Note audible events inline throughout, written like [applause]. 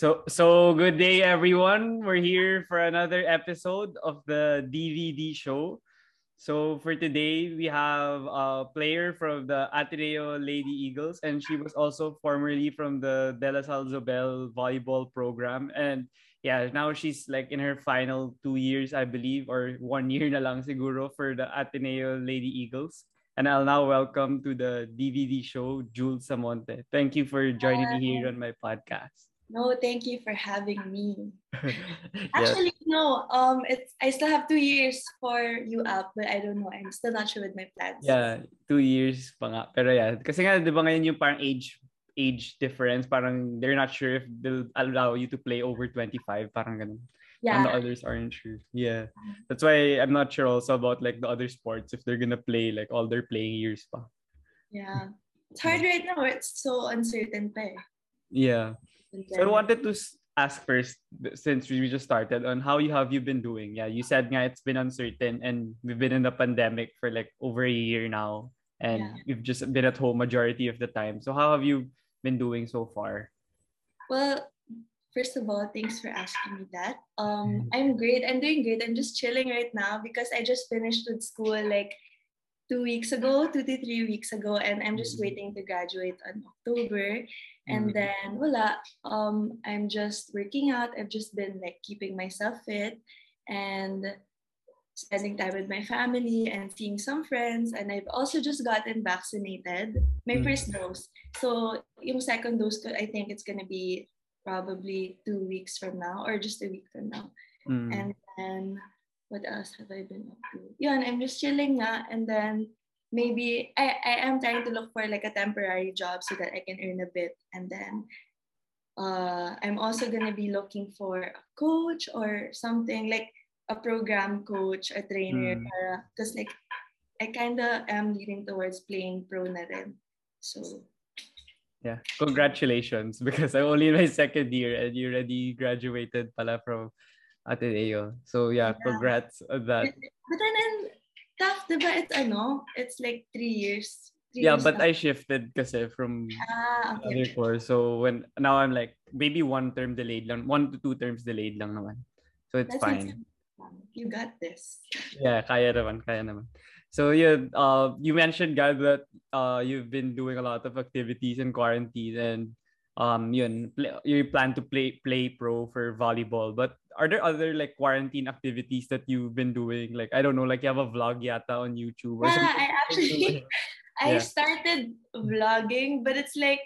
So so good day everyone. We're here for another episode of the DVD show. So for today we have a player from the Ateneo Lady Eagles and she was also formerly from the De La Salle Zobel volleyball program and yeah, now she's like in her final 2 years I believe or 1 year na lang siguro for the Ateneo Lady Eagles. And I'll now welcome to the DVD show Jules Samonte. Thank you for joining me here on my podcast. No, thank you for having me. [laughs] Yeah. Actually, no. Um, it's I still have two years for you up, but I don't know. I'm still not sure with my plans. Yeah, two years pa nga. Pero yeah, kasi nga, di ba ngayon yung parang age age difference, parang they're not sure if they'll allow you to play over 25, parang ganun. And the others aren't sure. Yeah. That's why I'm not sure also about like the other sports, if they're gonna play like all their playing years pa. Yeah. It's hard right now. It's so uncertain pa eh. Yeah. So I wanted to ask first, since we just started, on how you have you been doing? Yeah, you said nga it's been uncertain and we've been in the pandemic for like over a year now. And Yeah. you've just been at home majority of the time. So how have you been doing so far? Well, first of all, thanks for asking me that. Um, Mhm. I'm great. I'm doing great. I'm just chilling right now because I just finished with school like two weeks ago, two to three weeks ago, and I'm just Mhm. waiting to graduate on October. And Mhm. then, voila, um, I'm just working out. I've just been like keeping myself fit and spending time with my family and seeing some friends. And I've also just gotten vaccinated, my Mm. first dose. So, yung second dose I think it's gonna be probably two weeks from now or just a week from now. Mm. And then, what else have I been up to? Yun, I'm just chilling na. And then, maybe I, I am trying to look for like a temporary job so that I can earn a bit. And then, uh, I'm also gonna be looking for a coach or something like a program coach, a trainer, Mm. cause like I kinda am leaning towards playing pro na rin. So Yeah. Congratulations [laughs] because I'm only in my second year and you already graduated pala from Ateneo. So yeah, Yeah. congrats on that. But then, tough, diba? It's ano, it's like three years. Three Yeah, years but. I shifted kasi from Ah, okay. other course. So when now I'm like maybe one term delayed lang, one to two terms delayed lang naman. So it's That's fine. You got this. [laughs] Yeah, kaya naman, kaya naman. So yeah, uh, you mentioned God that uh you've been doing a lot of activities in quarantine and um yun, pl- you plan to play play pro for volleyball. But are there other like quarantine activities that you've been doing? Like I don't know, like you have a vlog yata on YouTube or Yeah, something. I actually, [laughs] I Yeah. started vlogging, but it's like,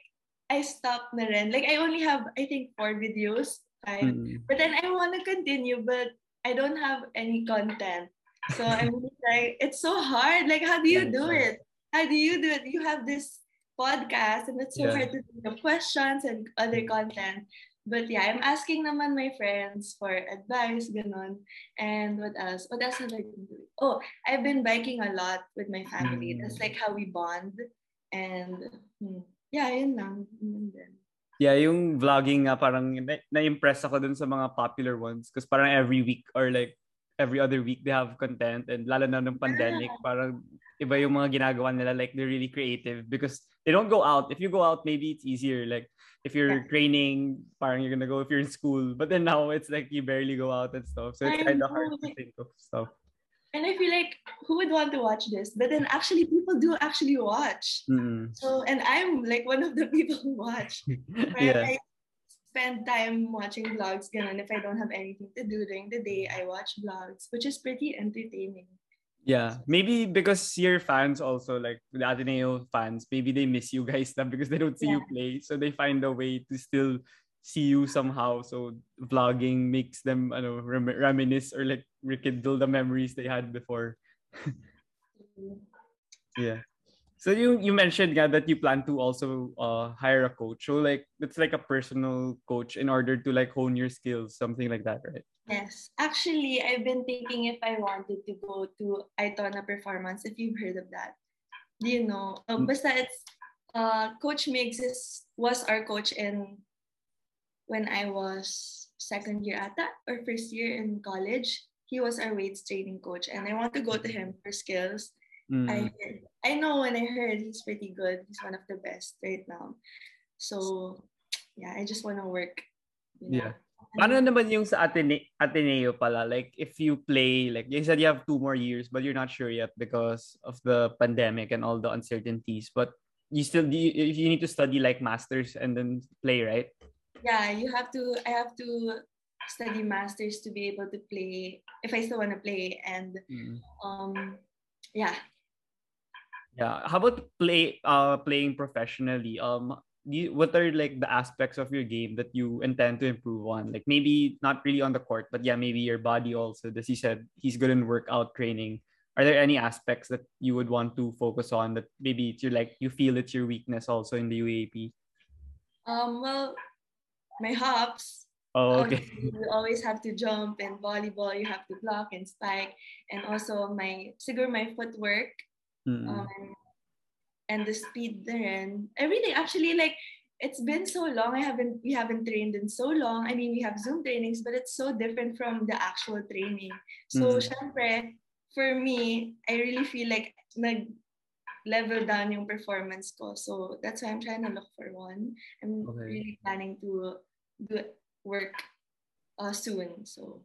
I stopped na rin. Like, I only have, I think, four videos. Five. Mm. But then I want to continue, but I don't have any content. So I'm [laughs] like, it's so hard. Like, how do you do it? How do you do it? You have this podcast, and it's so Yeah. hard to think of questions and other content. But yeah, I'm asking naman my friends for advice, ganon. And what else? What else have I been doing? Oh, I've been biking a lot with my family. That's Mm. like how we bond. And hmm, yeah, yun lang. Yun din. Yeah, yung vlogging nga parang na- na-impress ako dun sa mga popular ones because parang every week or like every other week they have content and lalo na ng pandemic parang iba yung mga ginagawa nila like they're really creative because they don't go out. If you go out maybe it's easier like if you're Yeah. training parang you're gonna go if you're in school but then now it's like you barely go out and stuff so it's kind of hard to think of stuff. And I feel like who would want to watch this? But then actually people do actually watch. Mm. So and I'm like one of the [laughs] people who watch. [laughs] Yeah. I spend time watching vlogs And If I don't have anything to do during the day, I watch vlogs, which is pretty entertaining. Yeah, maybe because your fans also like the Ateneo fans, maybe they miss you guys now because they don't see you play, so they find a way to still see you somehow. So vlogging makes them, I know, rem- reminisce or like rekindle the memories they had before. [laughs] Yeah. So you you mentioned yeah, that you plan to also uh hire a coach. So like it's like a personal coach in order to like hone your skills, something like that, right? Yes. Actually, I've been thinking if I wanted to go to Itona Performance, if you've heard of that. Do you know? Oh, Mm. basta it's uh, Coach Miggs is, was our coach in when I was second year ata or first year in college. He was our weights training coach, and I want to go to him for skills. Mm. I heard, I know when I heard he's pretty good. He's one of the best right now. So yeah, I just want to work. You know, Yeah. Paano naman yung sa Atene- Ateneo pala? Like, if you play, like, you said you have two more years, but you're not sure yet because of the pandemic and all the uncertainties. But you still, you, you need to study like masters and then play, right? yeah you have to i have to study masters to be able to play if i still want to play and um yeah Yeah. How about play, uh, playing professionally? Um, do you, what are like the aspects of your game that you intend to improve on? Like maybe not really on the court, but yeah, maybe your body also. As he said, he's good in workout training. Are there any aspects that you would want to focus on that maybe it's your like you feel it's your weakness also in the UAAP? um well my hops Oh, okay. obviously, you always have to jump and volleyball you have to block and spike and also my siguro my footwork Mm-mm. um, and the speed therein everything actually like it's been so long. I haven't we haven't trained in so long. I mean we have zoom trainings but it's so different from the actual training. So Mm. syempre, for me i really feel like nag level down yung performance ko. So that's why i'm trying to look for one. I'm Okay. really planning to do work uh, soon. So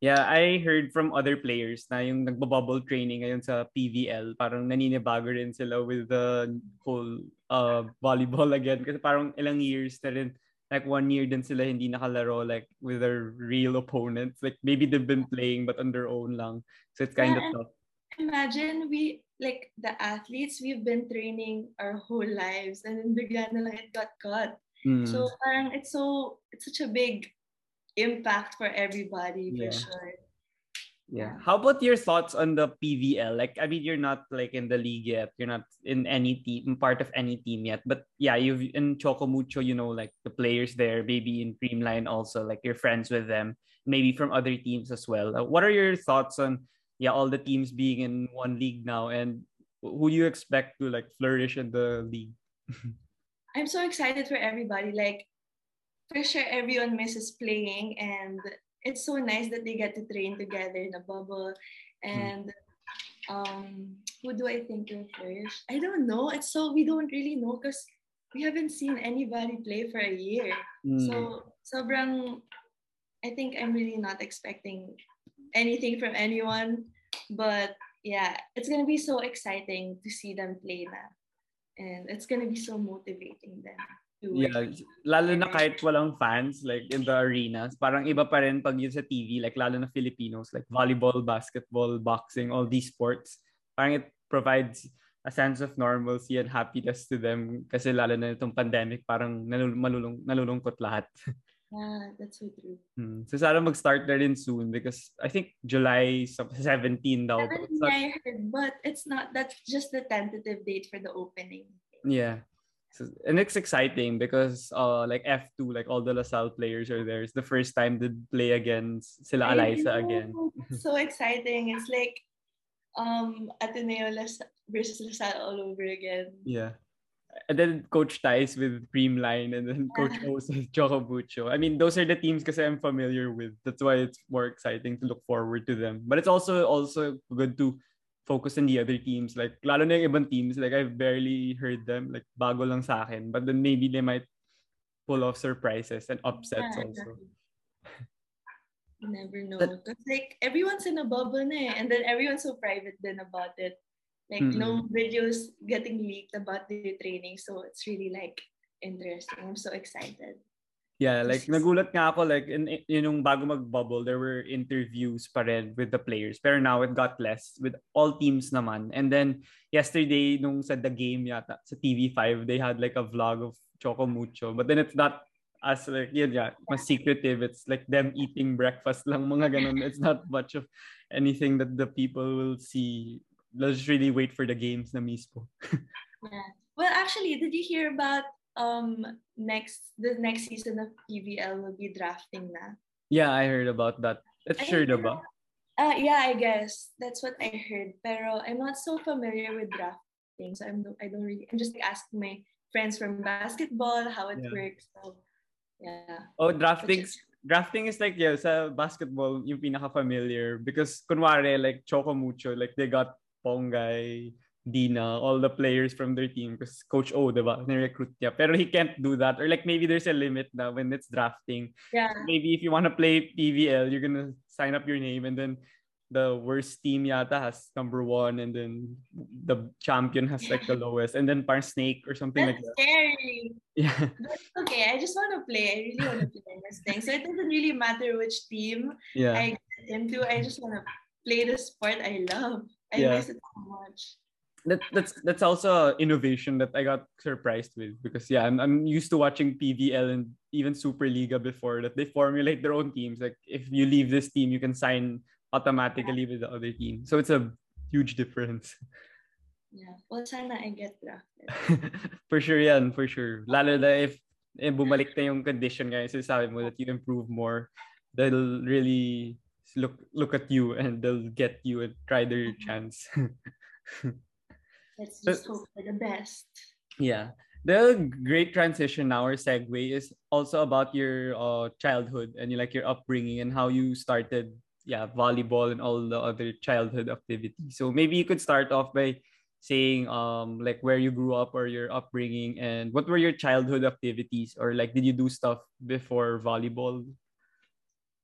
Yeah, I heard from other players na yung nagbabubble training ngayon sa PVL, parang naninibago rin sila with the whole uh, volleyball again. Kasi parang ilang years na rin, like one year din sila hindi nakalaro like with their real opponents. Like maybe they've been playing but on their own lang. So it's kind Yeah, of tough. imagine we like the athletes we've been training our whole lives and then bigla na lang it got cut Mm. so parang it's so it's such a big impact for everybody Yeah. for sure Yeah. How about your thoughts on the PVL? Like, I mean, you're not like in the league yet. You're not in any team, part of any team yet. But yeah, you've in Choco Mucho, you know, like the players there, maybe in Creamline also, like you're friends with them, maybe from other teams as well. Uh, what are your thoughts on yeah, all the teams being in one league now, and who do you expect to like flourish in the league? [laughs] i'm so excited for everybody like for sure everyone misses playing and it's so nice that they get to train together in a bubble and um who do i think will flourish i don't know it's so we don't really know because we haven't seen anybody play for a year Mm. So, sobrang, I think I'm really not expecting anything from anyone. But yeah, it's going to be so exciting to see them play na. And it's going to be so motivating them. Yeah, lalo na kahit walang fans like in the arenas, parang iba pa rin pag yun sa TV, like lalo na Filipinos, like volleyball, basketball, boxing, all these sports. Parang it provides a sense of normalcy and happiness to them kasi lalo na itong pandemic, parang nalul- malulung- nalulungkot lahat. [laughs] Yeah, that's so true. Hmm. So sana mag-start na rin soon because I think July 17 daw. Seven, It's not- I heard, but it's not, that's just the tentative date for the opening. Yeah. And it's exciting because uh like F2 like all the LaSalle players are there. It's the first time they play against sila Eliza again. So exciting. It's like um Ateneo Las- versus LaSalle all over again. Yeah. And then Coach Tai with Creamline and then Coach Yeah. O's with Choco Mucho. I mean, those are the teams because I'm familiar with. That's why it's more exciting to look forward to them. But it's also also good to focus on the other teams. Like, lalo na yung ibang teams, like I've barely heard them. Like, bago lang sa akin. But then maybe they might pull off surprises and upsets Yeah, also. You never know. Because like everyone's in a bubble na eh. And then everyone's so private then about it. Like no videos getting leaked about the training. So it's really like interesting. I'm so excited. Yeah, like nagulat nga ako like in, in yung bago mag-bubble, there were interviews pa rin with the players. Pero now it got less with all teams naman. And then yesterday nung sa The Game yata sa TV5, they had like a vlog of Choco Mucho. But then it's not as like yun yeah, mas secretive. It's like them eating breakfast lang mga ganun. It's not much of anything that the people will see. Let's just really wait for the games na mismo. [laughs] Yeah. Well actually, did you hear about um next the next season of PVL will be drafting na? Yeah, I heard about that. It's I sure ba? Uh, yeah, I guess. That's what I heard. Pero I'm not so familiar with drafting. So I'm I don't really I'm just like, asking my friends from basketball how it Yeah. works. So yeah. Oh, drafting drafting is like yeah, sa basketball yung pinaka familiar because kunwari like Choco Mucho like they got Pongay, Dina, all the players from their team because Coach O, diba, ni-recruit niya. Pero he can't do that or like maybe there's a limit na when it's drafting. Yeah. Maybe if you want to play PVL, you're gonna sign up your name and then the worst team yata has number one and then the champion has like the lowest and then parang snake or something like that. scary. Yeah. But okay, I just want to play. I really want to play this thing. So it doesn't really matter which team Yeah. I get into. I just want to play the sport I love. I Yeah. miss it so much. That that's that's also innovation that I got surprised with because yeah, I'm I'm used to watching PVL and even Superliga before that they formulate their own teams. Like if you leave this team, you can sign automatically with the other team. So it's a huge difference. Yeah. Well, sana I get drafted. [laughs] for sure yan, for sure. Lalo na if eh, bumalik na yung condition ngayon, sabi mo that you improve more, they'll really look look at you and they'll get you and try their chance. [laughs] Let's just hope for the best. Yeah. The great transition now or segue is also about your uh, childhood and you like your upbringing and how you started yeah volleyball and all the other childhood activities. So maybe you could start off by saying um like where you grew up or your upbringing and what were your childhood activities or like did you do stuff before volleyball?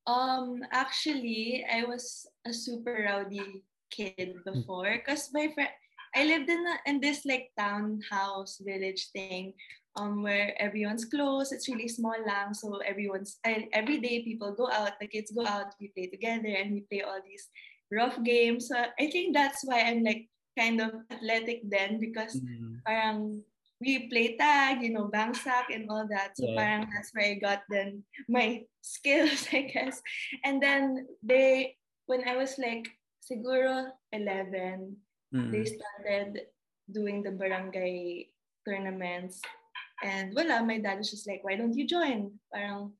Um, actually, I was a super rowdy kid before because my friend, I lived in a, in this like townhouse village thing, um, where everyone's close. It's really small lang, so everyone's I, every day people go out, the kids go out, we play together, and we play all these rough games. So I think that's why I'm like kind of athletic then because parang we play tag, you know, bang sack and all that. So Yeah. parang that's where I got then my [laughs] skills, I guess. And then they, when I was like siguro 11, they started doing the barangay tournaments. And wala, my dad was just like, why don't you join? Parang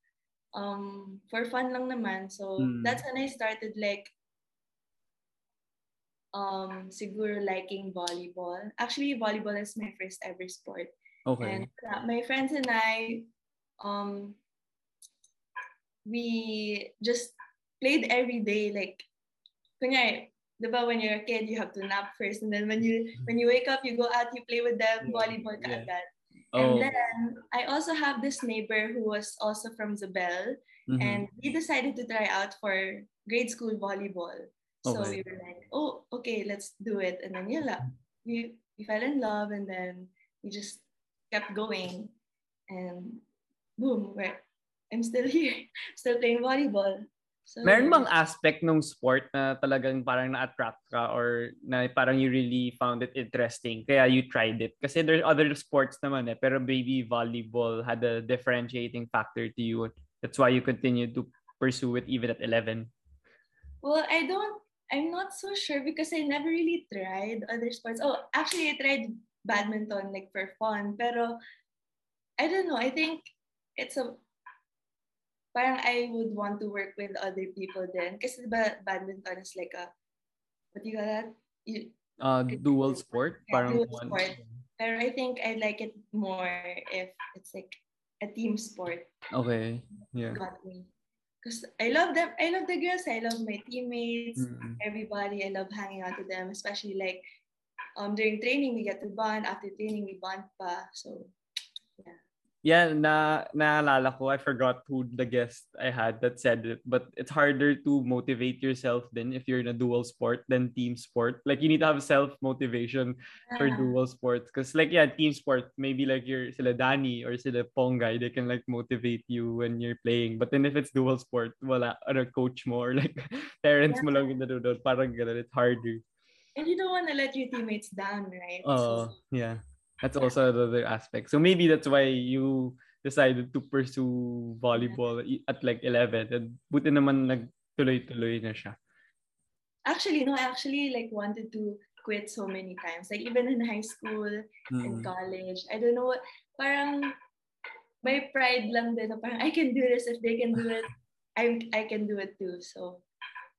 um for fun lang naman. So Mm. that's when I started like um siguro liking volleyball. Actually, volleyball is my first ever sport. Okay. And uh, my friends and I, um, we just played every day. Like, kunyari, diba, when you're a kid, you have to nap first, and then when you when you wake up, you go out, you play with them Yeah, volleyball yeah. Oh. And then I also have this neighbor who was also from Zobel, mhm. and we decided to try out for grade school volleyball. So Okay. we were like, oh, okay, let's do it. And then yala, we, we fell in love and then we just kept going. And boom, we're, I'm still [laughs] here, still playing volleyball. So, Meron bang aspect ng sport na talagang parang na-attract ka or na parang you really found it interesting kaya you tried it? Kasi there's other sports naman eh, pero maybe volleyball had a differentiating factor to you. That's why you continued to pursue it even at 11. Well, I don't, I'm not so sure because I never really tried other sports. Oh, actually, I tried badminton like for fun, pero I don't know. I think it's a parang I would want to work with other people then. Kasi ba, badminton is like a, what do you call that? You, Uh, dual sport? Yeah, Parang dual one. sport. pero I think I like it more if it's like a team sport. Okay. Yeah. Got me. Because I love them. I love the girls. I love my teammates. Mm. everybody. I love hanging out with them, especially like um during training we get to bond. After training we bond pa. So Yeah, na naalala ko, I forgot who the guest I had that said it, but it's harder to motivate yourself then if you're in a dual sport than team sport. Like you need to have self-motivation for ah, dual sports. Because like yeah, team sport, maybe like you're sila Dani or sila Pongay, they can like motivate you when you're playing. But then if it's dual sport, wala, ano, coach mo or like [laughs] parents mo lang yung parang ganun, it's harder. and you don't want to let your teammates down, right? Oh, So, yeah. That's also another aspect. So maybe that's why you decided to pursue volleyball at like 11 and buti naman nagtuloy-tuloy na siya. actually, no, I actually like wanted to quit so many times. Like even in high school and Mm. college. I don't know what parang my pride lang din na parang I can do this if they can do it. I I can do it too. So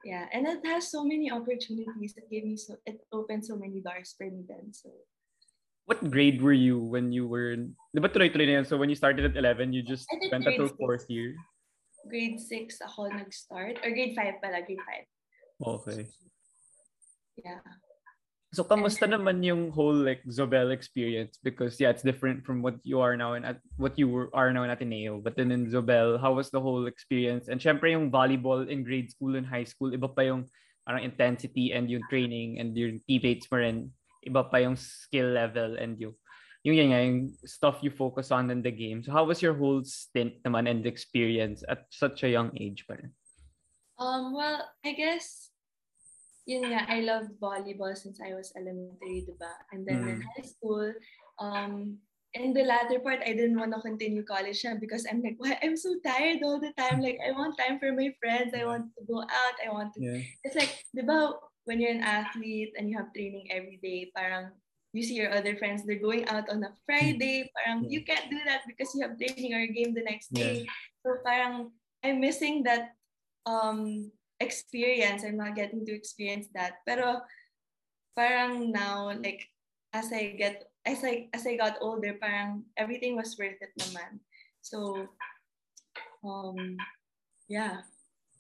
yeah, and it has so many opportunities. It gave me so it opened so many doors for me then. So What grade were you when you were, di ba tuloy-tuloy na yan? So when you started at 11, you just went until grade six. fourth year? Grade 6 ako nag-start. Or grade 5 pala, grade 5. Okay. Yeah. So kamusta naman yung whole like Zobel experience? Because yeah, it's different from what you are now and at what you were, are now in Ateneo. But then in Zobel, how was the whole experience? And syempre yung volleyball in grade school and high school, iba pa yung parang intensity and yung training and yung teammates mo rin. Iba pa yung skill level and yung yung yun nga, yung stuff you focus on in the game. So how was your whole stint naman and experience at such a young age pa rin? Um, well, I guess, yun nga, I loved volleyball since I was elementary, diba? And then in Mm. high school, um, in the latter part, I didn't want to continue college na because I'm like, why? I'm so tired all the time. Like, I want time for my friends. I want to go out. I want to Yeah. it's like, di ba, when you're an athlete and you have training every day, parang you see your other friends, they're going out on a Friday, parang Yeah. you can't do that because you have training or game the next Yeah. day. So parang I'm missing that um experience. I'm not getting to experience that. Pero parang now, like as I get as I as I got older, parang everything was worth it naman. So um yeah.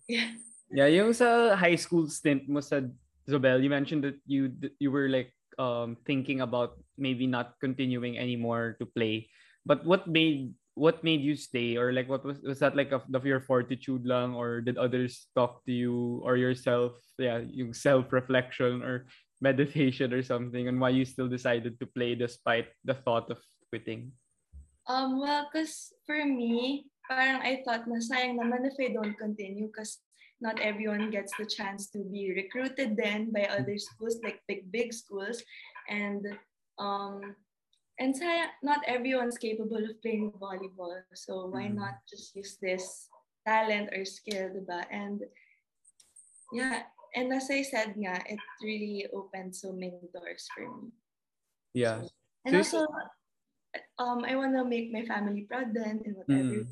Yeah. [laughs] Yeah, yung sa high school stint mo sa Zobel, you mentioned that you you were like um thinking about maybe not continuing anymore to play. But what made what made you stay? Or like what was was that like of, of your fortitude lang? Or did others talk to you? Or yourself yeah yung self reflection or meditation or something? And why you still decided to play despite the thought of quitting? Um, well, because for me, parang I thought na sayang naman if I don't continue because not everyone gets the chance to be recruited then by other schools, like big, big schools. And um, and not everyone's capable of playing volleyball. So why Mm. not just use this talent or skill, diba? And yeah, and as I said nga, it really opened so many doors for me. yeah And So also, um, I want to make my family proud then in whatever. Mm.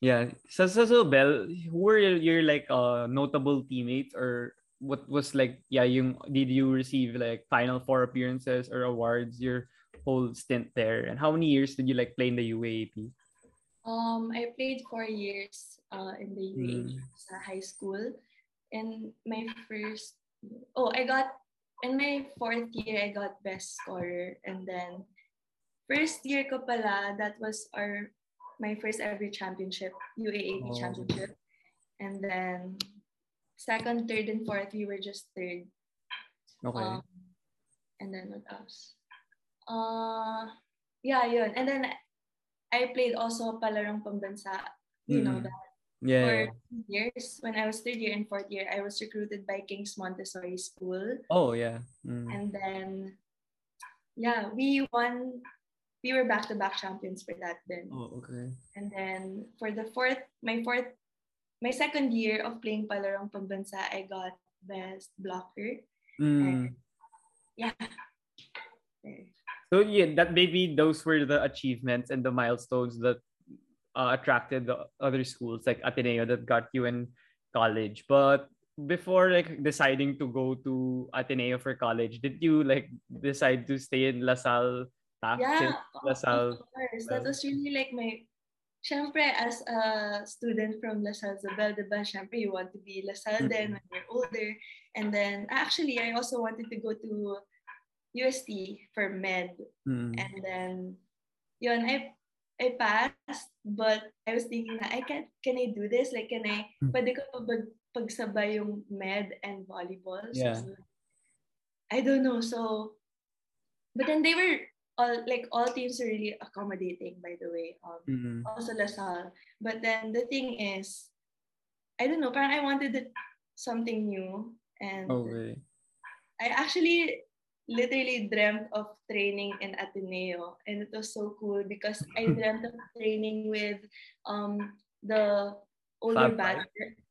Yeah. so, so Zobel, who were your, your like uh notable teammates or what was like yeah, yung did you receive like final four appearances or awards your whole stint there? And how many years did you like play in the UAAP? Um, I played four years uh, in the UAAP Mm. high school. And my first, oh, I got, in my fourth year, I got best scorer. And then, first year ko pala, that was our, my first ever championship, UAAP Oh. championship. And then, second, third, and fourth, we were just third. Okay. Um, and then what else? Uh, yeah, yun. And then I played also palarong pambansa. You know Mm. that yeah. for yeah. years. When I was third year and fourth year, I was recruited by King's Montessori School. Oh yeah. Mm. And then, yeah, we won. We were back-to-back champions for that then. Oh okay. And then for the fourth, my fourth, my second year of playing palarong pambansa, I got best blocker. Mm. Yeah. So yeah, that maybe those were the achievements and the milestones that uh, attracted the other schools like Ateneo that got you in college. But before like deciding to go to Ateneo for college, did you like decide to stay in La Salle? Taft Yeah, since of- course. That was really like my, syempre as a student from La Salle Zabel, diba, syempre you want to be La Salle then when you're older. And then actually, I also wanted to go to UST for med. Mm. And then, yun, I, I passed, but I was thinking na, I can, can I do this? Like, can I, Hmm. pwede ko pa bag, pagsabay yung med and volleyball? So, Yeah. I don't know. So, but then they were all, like, all teams are really accommodating, by the way. Um, Mm. also La Salle. But then the thing is, I don't know, parang I wanted something new. And Okay. I actually literally dreamt of training in Ateneo. And it was so cool because I [laughs] dreamt of training with um the older batch,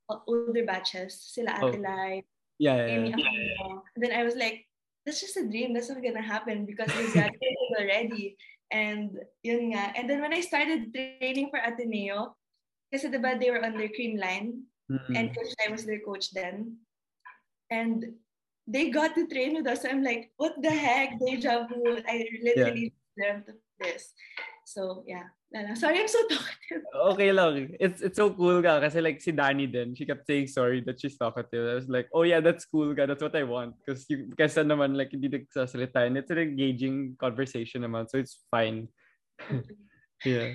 uh, older batches, sila Oh. Ate Yeah, yeah, Amy yeah. And then I was like, that's just a dream. That's not gonna happen because we graduated already. And yun nga. And then when I started training for Ateneo, kasi diba they were on their Creamline, Mm. and Coach I was their coach then. And they got to train with us. I'm like, what the heck, deja vu. I literally dreamt of this. So yeah. Lala. Sorry, I'm so talkative. [laughs] Okay lang. It's it's so cool ka kasi like si Danny din, she kept saying sorry that she's talkative. I was like, oh yeah, that's cool ka. That's what I want. Because you, kasi naman like hindi nagsasalita and it's an engaging conversation naman. So it's fine. [laughs] yeah.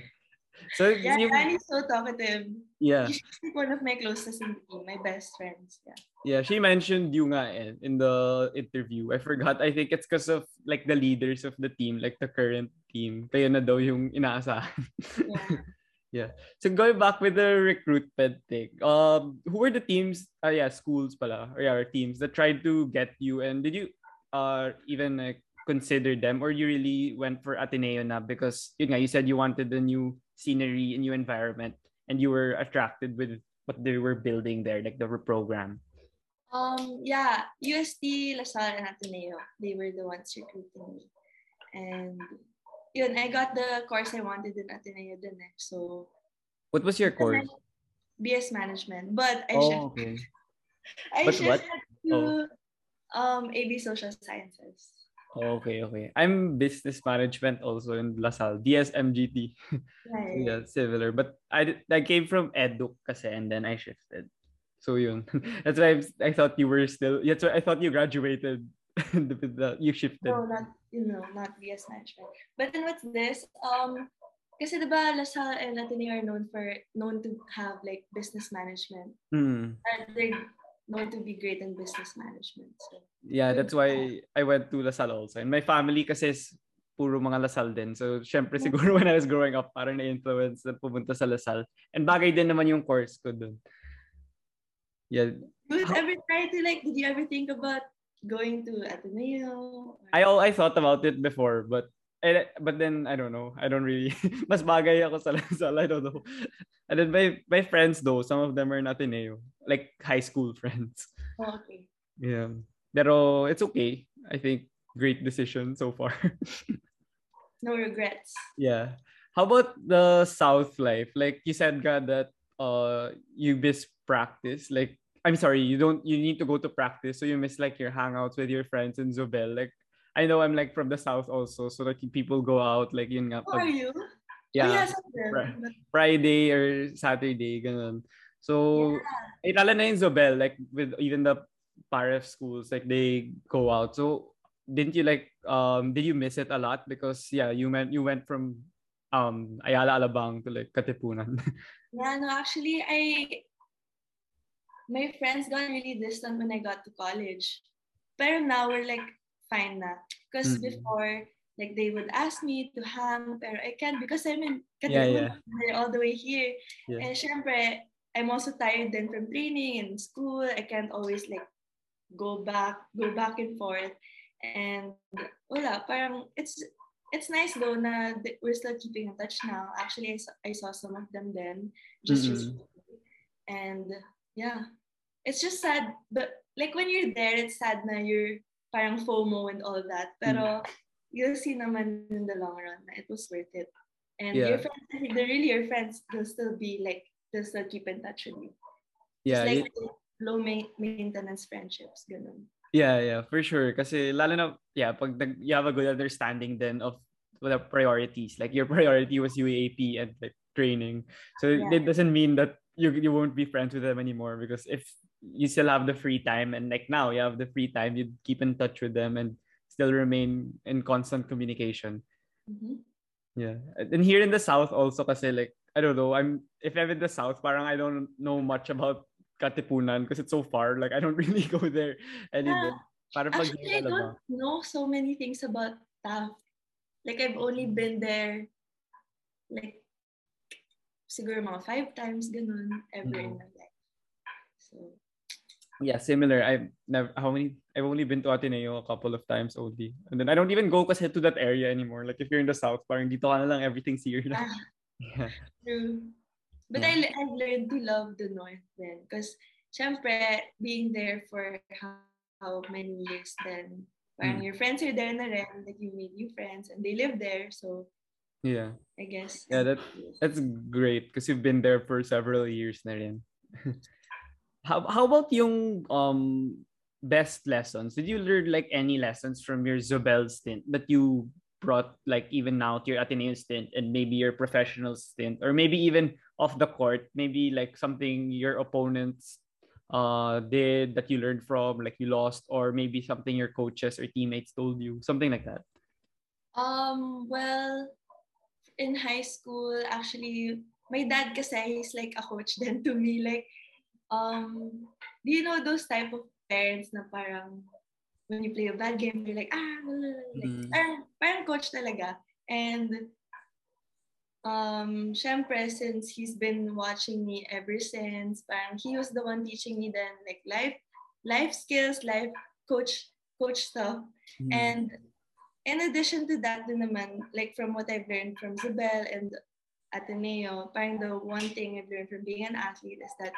So Yeah, you, Danny's so talkative. yeah. She's like one of my closest in the team, my best friends. Yeah. Yeah, she mentioned you nga eh, in the interview. I forgot. I think it's because of like the leaders of the team, like the current team. Kaya na daw yung inaasahan. [laughs] Yeah. So going back with the recruitment thing, um, who were the teams? Uh, yeah, schools pala, or yeah, or teams that tried to get you, and did you uh even like consider them, or you really went for Ateneo na because yun nga, you said you wanted the new scenery, a new environment, and you were attracted with what they were building there, like the program. Um, yeah, UST, LaSalle, and Ateneo, they were the ones recruiting me. And yun, I got the course I wanted in Ateneo din eh. So, What was your course? BS management. But I Oh, shifted, okay. I but what? shifted to um, AB Social Sciences. Okay, okay. I'm business management also in LaSalle, DSMGT. [laughs] Right. yeah, similar. But I I came from Eduk kasi and then I shifted. So yun. [laughs] That's why I, I thought you were still. That's why I thought you graduated. [laughs] you shifted. No, not, you know, not BS management. But then what's this? Um, kasi diba LaSalle and Ateneo are known for, known to have like business management. Hmm. Uh, they're known to be great in business management. So, Yeah, that's why I went to LaSalle also. And my family kasi is puro mga LaSalle din. So, syempre siguro when I was growing up, parang na-influence na pumunta sa LaSalle. And bagay din naman yung course ko dun. Yeah, Did How- ever try to like? Did you ever think about going to Ateneo? or- I I thought about it before, but I, but then I don't know. I don't really [laughs] mas bagay ako sa [laughs] La Salle. I don't know. And then my my friends though, some of them are in Ateneo, like high school [laughs] friends. Oh, okay. Yeah. Pero it's okay. I think great decision so far. No regrets. yeah. How about the South life? Like you said, God, that uh you miss practice. Like I'm sorry, you don't you need to go to practice, so you miss like your hangouts with your friends in Zobel. Like I know I'm like from the South also, so like people go out like yun nga, Who are you? yeah, Oh, yeah, something. Right. But Friday or Saturday, ganun. So, eh, lalo na yung Zobel, like with even the PAREF schools, like they go out. So, didn't you like, um, did you miss it a lot? Because yeah, you went, you went from um Ayala Alabang to like Katipunan. [laughs] Yeah, no, actually, I my friends got really distant when I got to college. But now we're like fine na. Because Mm. before, like they would ask me to hang, pero I can't because I'm in Yeah, Katipunan, yeah. all the way here. Yeah. And syempre, I'm also tired then from training and school. I can't always like go back, go back and forth. And wala, parang it's it's nice though na we're still keeping in touch now. Actually, I saw, I saw some of them then just Mm-mm. recently. And yeah, it's just sad. But like when you're there, it's sad na you're parang FOMO and all that. Pero hmm. you'll see naman in the long run na it was worth it. And Yeah. your friends, they're really your friends. They'll still be like, they'll still keep in touch with you. yeah, it's like low maintenance friendships. Ganun. yeah, yeah, for sure. Kasi lalo na, yeah, pag you have a good understanding then of the priorities. Like your [laughs] priority was UAAP and like training. So Yeah. it doesn't mean that you you won't be friends with them anymore because if you still have the free time and like now you have the free time, you keep in touch with them and still remain in constant communication. Mhm. Yeah. And here in the South also kasi like, I don't know, I'm, if I'm in the South, parang I don't know much about Katipunan because it's so far. Like I don't [laughs] really go there anymore. Para Actually, I don't know so many things about Taft. Like, I've only been there, like, siguro mga five times, ganun, ever in Mhm. my life. So, Yeah, similar. I've never how many I've only been to Ateneo a couple of times only. And then I don't even go kasi to that area anymore. Like if you're in the south, parang dito ka na lang everything's here na. Ah. Yeah. true. But Yeah. I, I've learned to love the North then. Because, syempre, being there for how, how many years then, parang Mm. your friends are there na rin, like you meet new friends, and they live there, so, Yeah. I guess. Yeah, that that's great because you've been there for several years na rin. [laughs] how how about yung um best lessons. Did you learn like any lessons from your Zobel stint that you brought like even now to your Ateneo stint and maybe your professional stint or maybe even off the court, maybe like something your opponents uh did that you learned from, like you lost, or maybe something your coaches or teammates told you, something like that? Um, well, in high school, actually, my dad kasi he's like a coach [laughs] then to me. Like, um, do you know those type of parents na parang when you play a bad game, you're like, ah, like, Mm. parang, parang coach talaga. And um, syempre, since he's been watching me ever since, parang he was the one teaching me then like life, life skills, life coach, coach stuff. Mm. And in addition to that din naman, like from what I've learned from Zobel and Ateneo, parang the one thing I've learned from being an athlete is that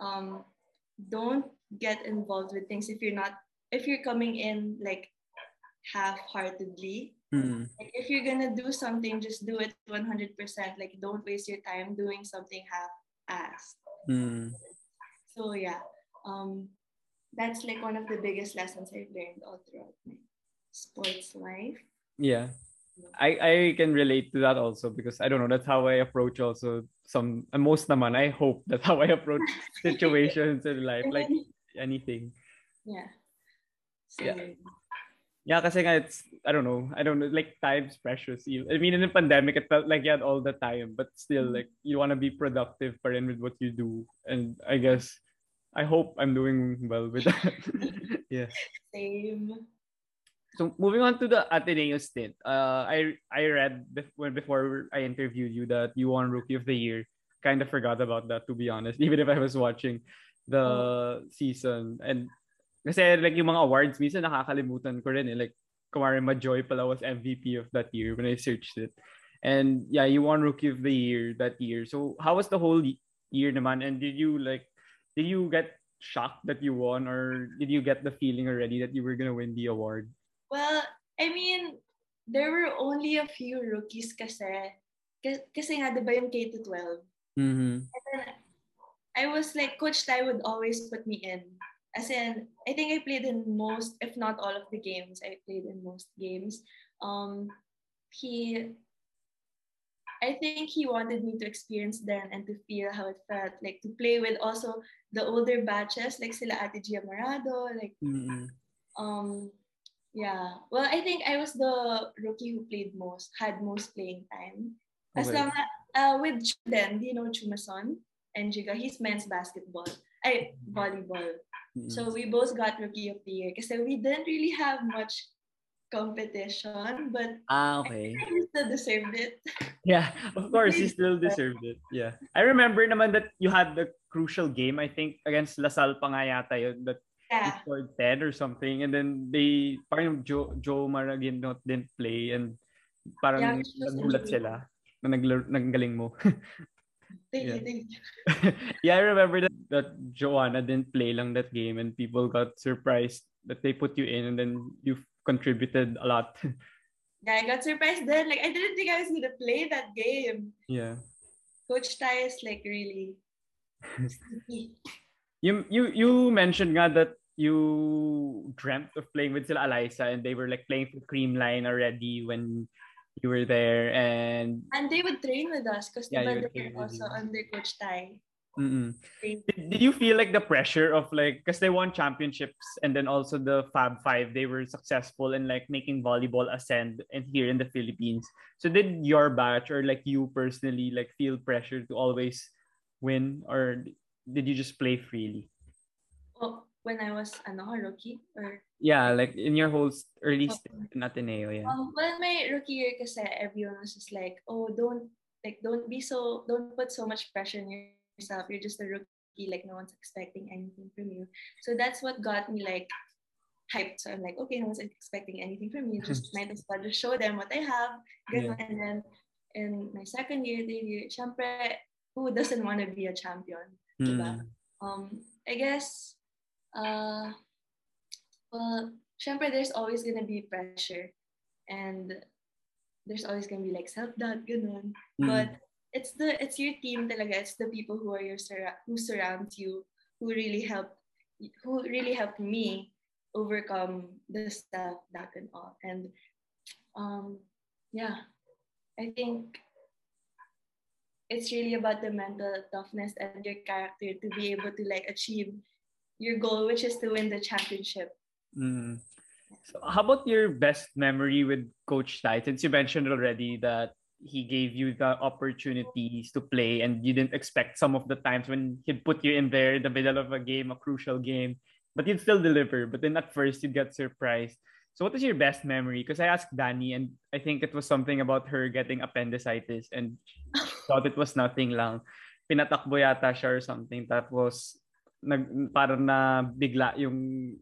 um, don't get involved with things if you're not, if you're coming in like half-heartedly. Mm. Like if you're gonna do something, just do it 100%. Like don't waste your time doing something half-assed. Mm. So yeah, um, that's like one of the biggest lessons I've learned all throughout my sports life. Yeah. I, I can relate to that also because I don't know that's how I approach also some and most naman I hope that's [laughs] how I approach [laughs] situations in life like anything yeah. So, Yeah. yeah kasi nga it's I don't know I don't know like time's precious I mean in the pandemic it felt like you had all the time but still Mhm. like you want to be productive pa rin with what you do and I guess I hope I'm doing well with that [laughs] yeah Same. So moving on to the Ateneo stint, uh, I I read before before I interviewed you that you won Rookie of the Year. Kind of forgot about that to be honest, [laughs] even if I was watching the season and kasi like yung mga awards minsan nakakalimutan ko rin eh. Like Kumari Majoy pala was MVP of that year when I searched it. And yeah, you won Rookie of the Year that year. So how was the whole year naman? And did you like did you get shocked that you won or did you get the feeling already that you were gonna win the award? Well, I mean, there were only a few rookies kasi. Kasi, nga, di ba yung K to 12? Mm-hmm. And then I was like, Coach Tai would always put me in. As in, I think I played in most, if not all of the games. I played in most games. Um, he, I think he wanted me to experience them and to feel how it felt, like to play with also the older batches, like sila Ate Jia Morado, like Mm-hmm. um, yeah. Well, I think I was the rookie who played most, had most playing time. As Okay. long uh, with Chuden, do you know Chumason and Jiga? He's men's basketball, I volleyball. So we both got rookie of the year because we didn't really have much competition, but ah, okay. we still deserved it. [laughs] Yeah, of course, he still deserved it. Yeah. I remember naman that you had the crucial game, I think, against Lasal pa nga yata yun, that Yeah. scored 10 or something. And then they, parang Joe, Jho Maraguinot didn't play and parang Yeah, nagulat sila na naglar- nanggaling mo. Thank Yeah. you, thank you. [laughs] yeah, I remember that, that Joanna didn't play lang that game and people got surprised that they put you in and then you contributed a lot. [laughs] Yeah, I got surprised then. Like I didn't think I was gonna play that game. yeah. Coach Tai is like really. [laughs] You you you mentioned nga that you dreamt of playing with sila Eliza and they were like playing for Creamline already when you were there and And they would train with us because Yeah, they were also under Coach mm-mm. Did, did you feel like the pressure of like because they won championships and then also the Fab Five they were successful in like making volleyball ascend and here in the Philippines. So did your batch or like you personally like feel pressure to always win or did you just play freely? Oh, when I was ano, a rookie or Yeah, like in your whole early Oh. stint in Ateneo, yeah. um, well my rookie year kasi everyone was just like, oh don't like don't be so don't put so much pressure on yourself. You're just a rookie, like no one's expecting anything from you. So that's what got me like hyped. So I'm like, okay, no one's expecting anything from me. [laughs] Just might as well just show them what I have. Yeah. And then in my second year, year, syempre, who doesn't want to be a champion? diba? Mm. um, I guess, uh, well, syempre, there's always gonna be pressure, and there's always gonna be like self-doubt, ganun. Mm. But it's the it's your team talaga. It's the people who are your surra- who surround you who really help who really helped me overcome the stuff that and all. And um, yeah, I think it's really about the mental toughness and your character to be able to like achieve your goal, which is to win the championship. Mm. So how about your best memory with Coach? Since you mentioned already that he gave you the opportunities to play and you didn't expect some of the times when he'd put you in there in the middle of a game, a crucial game, but you'd still deliver. But then at first you'd get surprised. So what is your best memory? Because I asked Danny and I think it was something about her getting appendicitis and thought it was nothing lang. Pinatakbo yata siya or something. Tapos nag, parang na bigla yung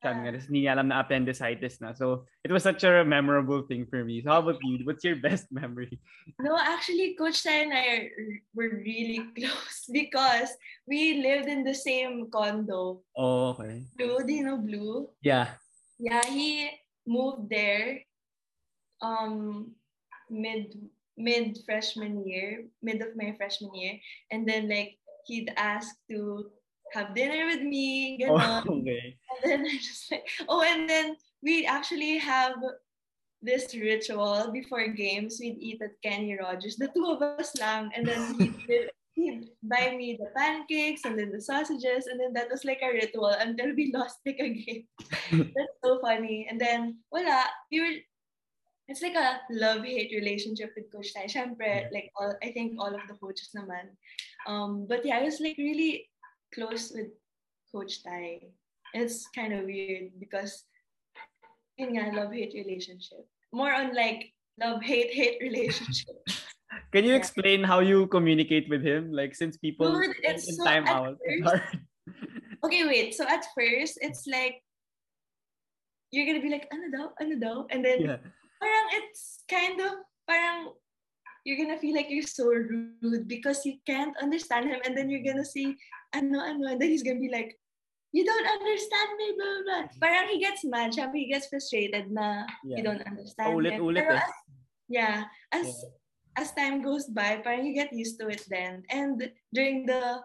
sabi nga, hindi niya alam na appendicitis na. So, it was such a memorable thing for me. So, how about you? What's your best [laughs] memory? No, actually, Coach Sai and I were really [laughs] close because we lived in the same condo. Oh, okay. Blue, do you know Blue? Yeah. Yeah, he moved there um mid mid freshman year, mid of my freshman year. And then like he'd ask to have dinner with me, ganon. Oh, [laughs] okay. And then I just like, oh, and then we actually have this ritual before games. We'd eat at Kenny Rogers, the two of us lang, and then he'd, [laughs] he'd buy me the pancakes and then the sausages, and then that was like a ritual until we lost like a game. [laughs] That's so funny. And then, voila, we were. It's like a love-hate relationship with Coach Tai. Syempre, like all, I think all of the coaches naman. Um, but yeah, I was like really close with Coach Tai. It's kind of weird because in a love-hate relationship. More on like love-hate-hate [laughs] relationship. Can you Yeah. explain how you communicate with him? Like since people Dude, in, so- time out. first- [laughs] okay, wait. So at first, it's like you're gonna be like, ano daw, ano daw, and then yeah. parang it's kind of parang you're gonna feel like you're so rude because you can't understand him, and then you're gonna say ano ano, and then he's gonna be like, you don't understand me, blah blah. blah. Parang he gets mad, syempre he gets frustrated na you don't understand Ulit him. ulit Pero eh. as, yeah, as Yeah. as time goes by, parang you get used to it then. And during the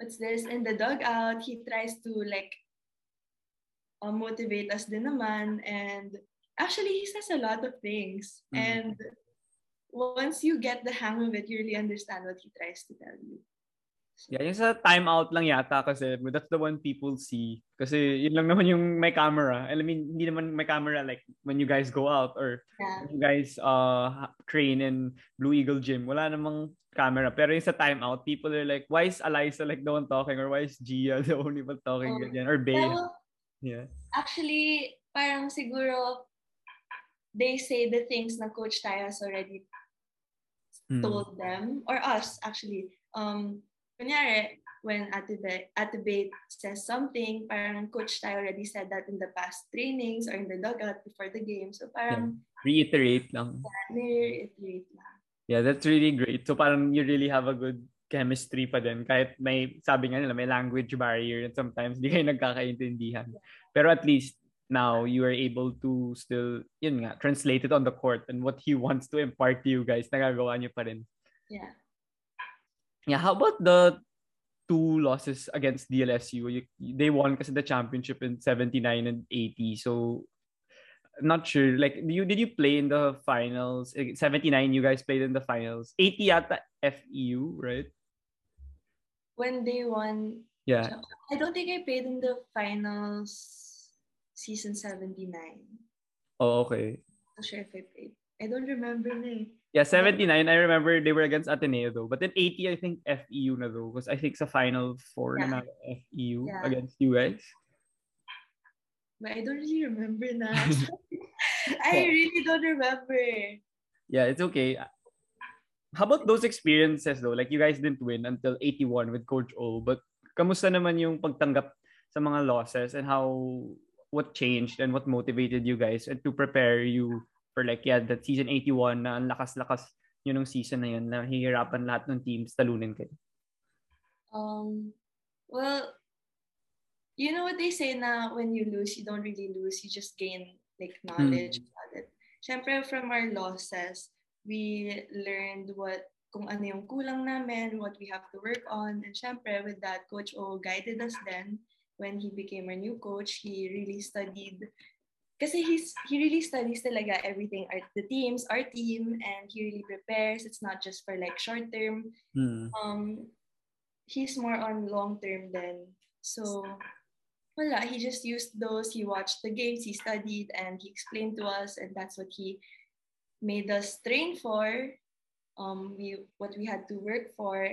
what's this in the dugout, he tries to like uh, motivate us din naman and actually he says a lot of things Mhm. and once you get the hang of it you really understand what he tries to tell you Yeah, yung sa timeout lang yata kasi that's the one people see. Kasi yun lang naman yung may camera. I mean, hindi naman may camera like when you guys go out or yeah when you guys uh train in Blue Eagle Gym. Wala namang camera. Pero yung sa timeout, people are like, why is Eliza like the one talking? Or why is Gia [laughs] the only one talking? Oh. Ganyan. Or Bea. Pero Yeah. actually parang siguro they say the things na coach Ty has already Mm. told them or us actually um kunyari when Ate, Be- Ate Bate says something parang coach Ty already said that in the past trainings or in the dugout before the game so parang Reiterate lang. nire-reiterate lang Yeah, that's really great. So parang you really have a good chemistry pa din. Kahit may, sabi nga nila, may language barrier and sometimes di kayo nagkakaintindihan. Pero at least now you are able to still, yun nga, translate it on the court and what he [laughs] wants to impart to you guys, nagagawa niyo pa rin. yeah Yeah, how about the two losses against DLSU? You, they won kasi the championship in 79 and 80. So not sure. Like you did you play in the finals? Eh, 79 you guys played in the finals. 80 yata FEU, right? when they won Yeah. I don't think I played in the finals season 79 Oh, okay. not sure if I played I don't remember na eh. Yeah, 79 I remember they were against Ateneo though. But then 80 I think FEU na though because I think sa final four Yeah. na FEU Yeah. against you guys. but I don't really remember na [laughs] [laughs] I really don't remember Yeah, it's okay. How about those experiences though? Like you guys didn't win until 81 with Coach O, but kamusta naman yung pagtanggap sa mga losses and how what changed and what motivated you guys and to prepare you for like yeah, that season 81 na ang lakas-lakas yun ng season na yun na hihirapan lahat ng teams talunin kayo. Um, well, you know what they say na when you lose, you don't really lose, you just gain like knowledge about it. Siyempre, from our losses, we learned what kung ano yung kulang namin, what we have to work on. And syempre, with that, Coach O guided us then. When he became our new coach, he really studied because he's he really studies talaga everything our the teams our team and he really prepares. It's not just for like short term. Mm. um he's more on long term then. So wala he just used those. He watched the games he studied and he explained to us and that's what he made us train for um we what we had to work for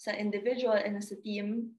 sa individual and as a team.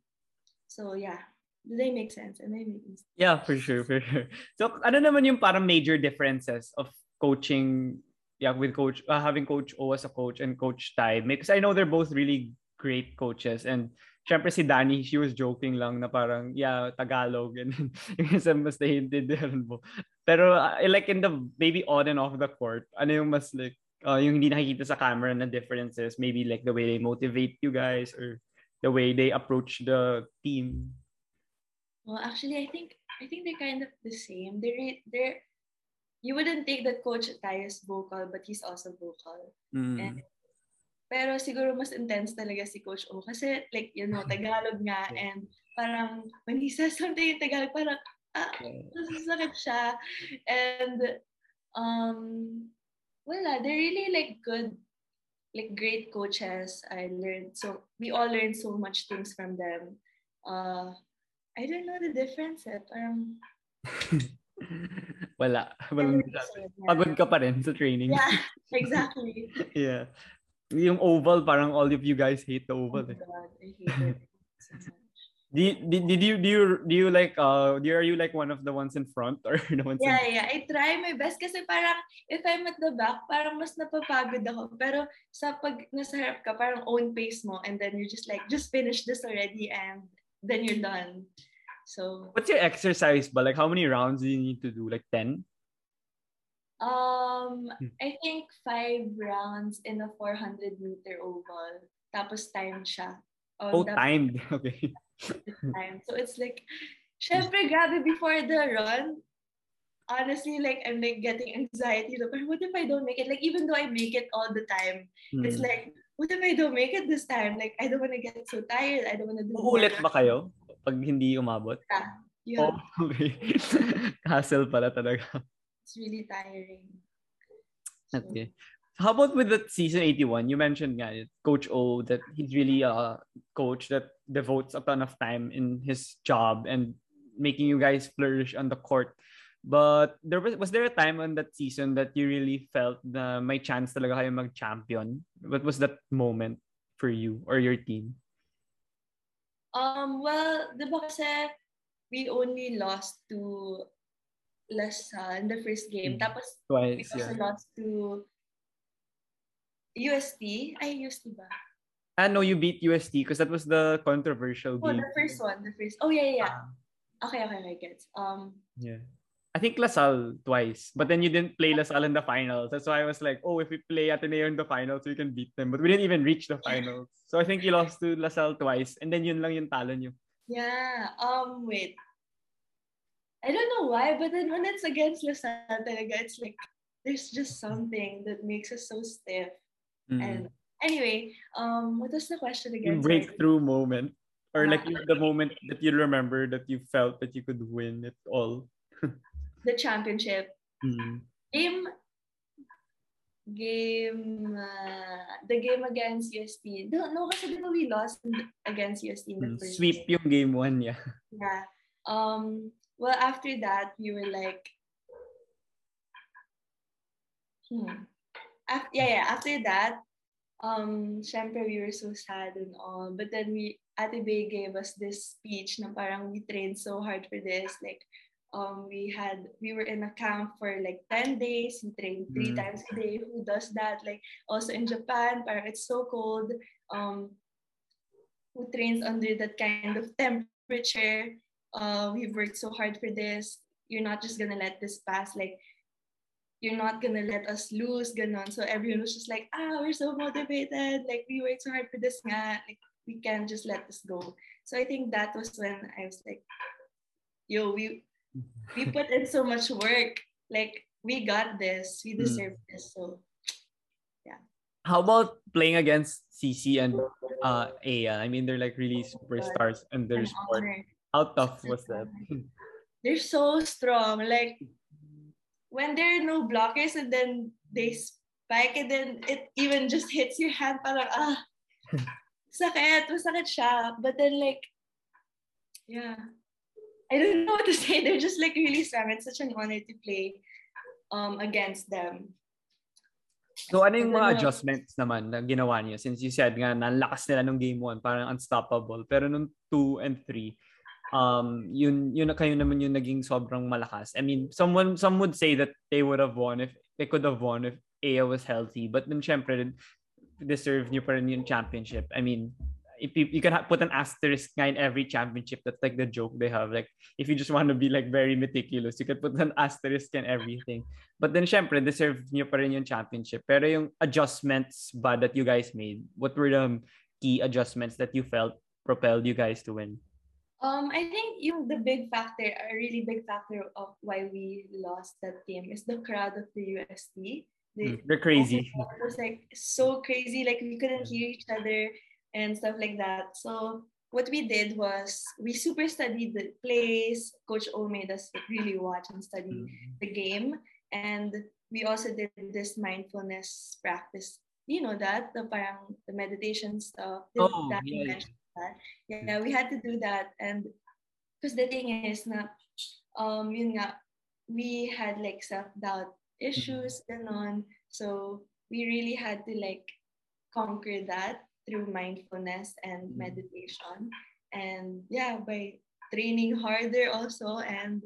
So yeah do they make sense am I making sense? Yeah, for sure, for sure. So, ano naman yung parang major differences of coaching, yeah, with coach, uh, having coach O as a coach and coach Tai? Because I know they're both really great coaches and syempre si Danny, she was joking lang na parang, yeah, Tagalog and [laughs] yung isa mas naiintindihan mo. Pero uh, like in the, maybe on and off the court, ano yung mas like, uh, yung hindi nakikita sa camera na differences, maybe like the way they motivate you guys or the way they approach the team. Well, actually, I think I think they're kind of the same. They're re- they're you wouldn't think that Coach Tayo is vocal, but he's also vocal. Mm. And- Pero siguro mas intense talaga si Coach O kasi like you know [laughs] Tagalog nga and parang when he says something in Tagalog parang ah nasasakit siya and um wala they're really like good like great coaches I learned so we all learned so much things from them uh I don't know the difference eh parang [laughs] Wala. Walang masabi. Pagod ka pa rin sa training. yeah [laughs] exactly Yeah. Yung oval, parang all of you guys hate the oh oval. my Eh. God I hate it [laughs] so much Did, did, did you do you do you like uh do you, are you like one of the ones in front or the ones Yeah, in yeah. I try my best kasi parang if I'm at the back, parang mas napapagod ako. Pero sa pag nasa harap ka, parang own pace mo and then you're just like, just finish this already and then you're done. So, What's your exercise but like how many rounds do you need to do? Like 10? um, Hmm. I think five rounds in a 400 meter oval. Tapos time siya. Oh, dapat timed. [laughs] Okay. [laughs] time. So it's like, syempre, grabe, before the run, honestly, like, I'm like getting anxiety. Like, what if I don't make it? Like, even though I make it all the time, it's Hmm. like, what if I don't make it this time? Like, I don't want to get so tired. I don't want to do Uulit ba kayo pag hindi umabot? Yeah, Oh, [laughs] okay. Hassle pala talaga. it's really tiring. So, Okay. How about with the season 81? You mentioned nga, Coach O that he's really a coach that devotes a ton of time in his job and making you guys flourish on the court. But there was was there a time on that season that you really felt na may chance talaga kayo mag-champion? What was that moment for you or your team? Um, well, di ba kasi we only lost to Lasa in the first game. Mm. Tapos, we Twice, also yeah. lost to UST. Ay, UST ba? Ah, no, you beat UST because that was the controversial Oh, game. the first one. The first. Oh, yeah, yeah, yeah. Ah, Okay, okay, okay, gets. Um, Yeah. I think La Salle twice, but then you didn't play La Salle in the finals. That's why I was like, oh, if we play Ateneo in the finals, we can beat them. But we didn't even reach the finals. So I think you lost to La Salle twice, and then yun lang yung talo nyo. yeah. Um, wait. I don't know why, but then when it's against La Salle talaga, it's like there's just something that makes us so stiff. Mm. And anyway, um, what was the question again? Breakthrough moment, or like the moment that you remember that you felt that you could win it all. The championship Mm. game. Game, uh, the game against UST. No, no, kasi di ba we lost against UST in the Mm. first Sweep game. yung game one, yeah. Yeah. Um. Well, after that, we were like, hmm. Af- yeah, yeah. After that, um, syempre we were so sad and all. But then we, Ate Bay gave us this speech na parang we trained so hard for this. Like, um, we had, we were in a camp for like 10 days. We trained three Mm. times a day. Who does that? Like, also in Japan, parang it's so cold. Um, who trains under that kind of temperature? uh, we've worked so hard for this. You're not just gonna let this pass. Like, you're not gonna let us lose, ganon. So everyone was just like, ah, we're so motivated. Like, we worked so hard for this nga. Like, we can't just let this go. So I think that was when I was like, yo, we we put in so much work. Like, we got this. We Mm. deserve this. So yeah. How about playing against CC and uh Eya? I mean, they're like really superstars in their sport. How tough was that? They're so strong. Like when there are no blockers and then they spike and then it even just hits your hand parang ah [laughs] sakit, masakit siya. But then like yeah. I don't know what to [laughs] say. They're just like really strong. It's such an honor to play um against them. So ano yung mga know. adjustments naman na ginawa niyo? Since you said nga, nalakas nila nung game 1, parang unstoppable. Pero nung 2 and 3, um, yun, yun na kayo naman yung naging sobrang malakas. I mean, someone, some would say that they would have won if, they could have won if Aya was healthy. But then syempre, deserve niyo pa rin yung championship. I mean, if you, you can put an asterisk in every championship. That's like the joke they have. Like, if you just want to be like very meticulous, you could put an asterisk in everything. But then, syempre, deserve niyo pa rin yung championship. Pero yung adjustments ba that you guys made, what were the key adjustments that you felt propelled you guys to win? Um, I think yung the big factor, a really big factor of why we lost that game is the crowd of the UST. They, They're crazy. It was like so crazy, like we couldn't hear each other and stuff like that. So what we did was we super studied the plays. Coach O made us really watch and study the game, and we also did this mindfulness practice. You know that the parang the meditation stuff. Oh, that yeah, you yeah. mentioned that. Yeah, we had to do that, and because the thing is na, um, yun nga, we had like self doubt issues and on. So we really had to like conquer that through mindfulness and Mm. meditation. And yeah, by training harder also and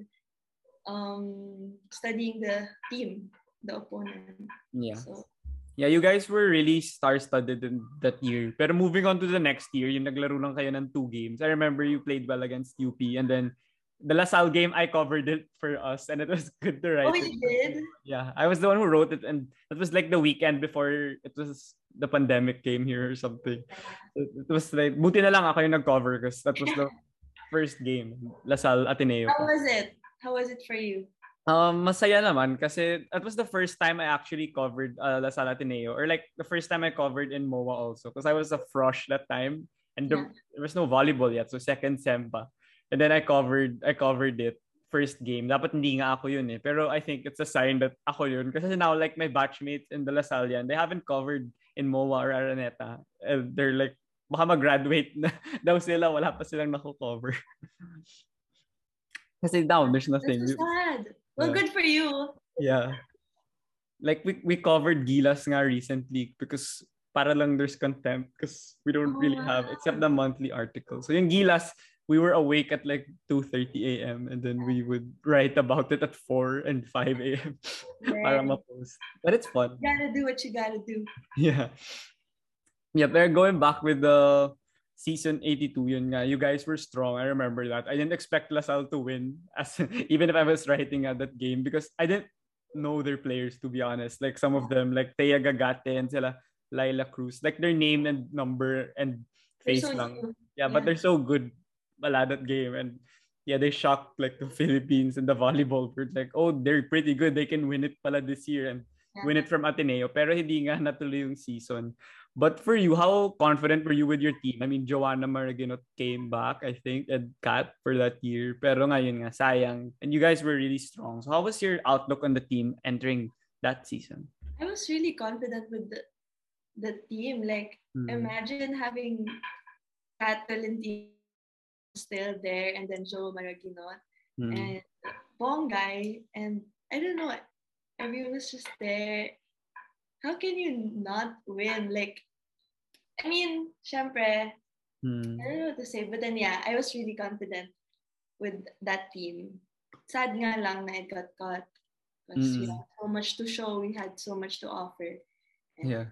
um studying the team, the opponent. Yeah. So Yeah, you guys were really star-studded in that year. Pero moving on to the next year, yung naglaro lang kayo ng two games. I remember you played well against UP and then the LaSalle game, I covered it for us and it was good to write. Oh, you did? Yeah, I was the one who wrote it and it was like the weekend before it was the pandemic came here or something. It, it was like, buti na lang ako yung nag-cover because that was the [laughs] first game, LaSalle Ateneo. How was it? How was it for you? Um, masaya naman kasi that was the first time I actually covered uh, La Salle Ateneo or like the first time I covered in MOA also because I was a frosh that time and the, Yeah. there was no volleyball yet so second sem pa. And then I covered I covered it first game. Dapat hindi nga ako yun eh. Pero I think it's a sign that ako yun kasi now like my batchmates in the La Salle yan, they haven't covered in MOA or Araneta. And they're like baka mag-graduate na [laughs] daw sila, wala pa silang nako-cover. [laughs] kasi now there's That's nothing. so sad. Well, Yeah. good for you. Yeah. Like we we covered Gilas nga recently because para lang there's contempt because we don't Oh, really have except the monthly article. So yung Gilas, we were awake at like 2:30 a.m. and then we would write about it at 4 and 5 a.m. [laughs] para Yeah. ma-post. But it's fun. You gotta do what you gotta do. Yeah. Yeah, but going back with the season 82 yun nga, you guys were strong. I remember that. I didn't expect LaSalle to win as [laughs] even if I was writing at that game because I didn't know their players to be honest. Like some of them like Thea Gagate and sila Leila Cruz. Like their name and number and face so lang. new. Yeah, but they're so good that game and yeah, they shocked like the [laughs] Philippines and the volleyball world. Like, oh, they're pretty good. They can win it pala this year and Yeah. win it from Ateneo. Pero hindi nga natuloy yung season. But for you, how confident were you with your team? I mean, Jhoanna Maraguinot came back, I think, and Kat for that year. Pero ngayon nga, sayang. And you guys were really strong. So how was your outlook on the team entering that season? I was really confident with the the team. Like Hmm. imagine having Kat Tolentino still there and then Jho Maraguinot Hmm. and Ponggay and I don't know, everyone was just there. How can you not win? Like, I mean, syempre, Hmm. I don't know what to say, but then yeah, I was really confident with that team. Sad nga lang na it got caught Because we Mm. had so much to show, we had so much to offer. And Yeah.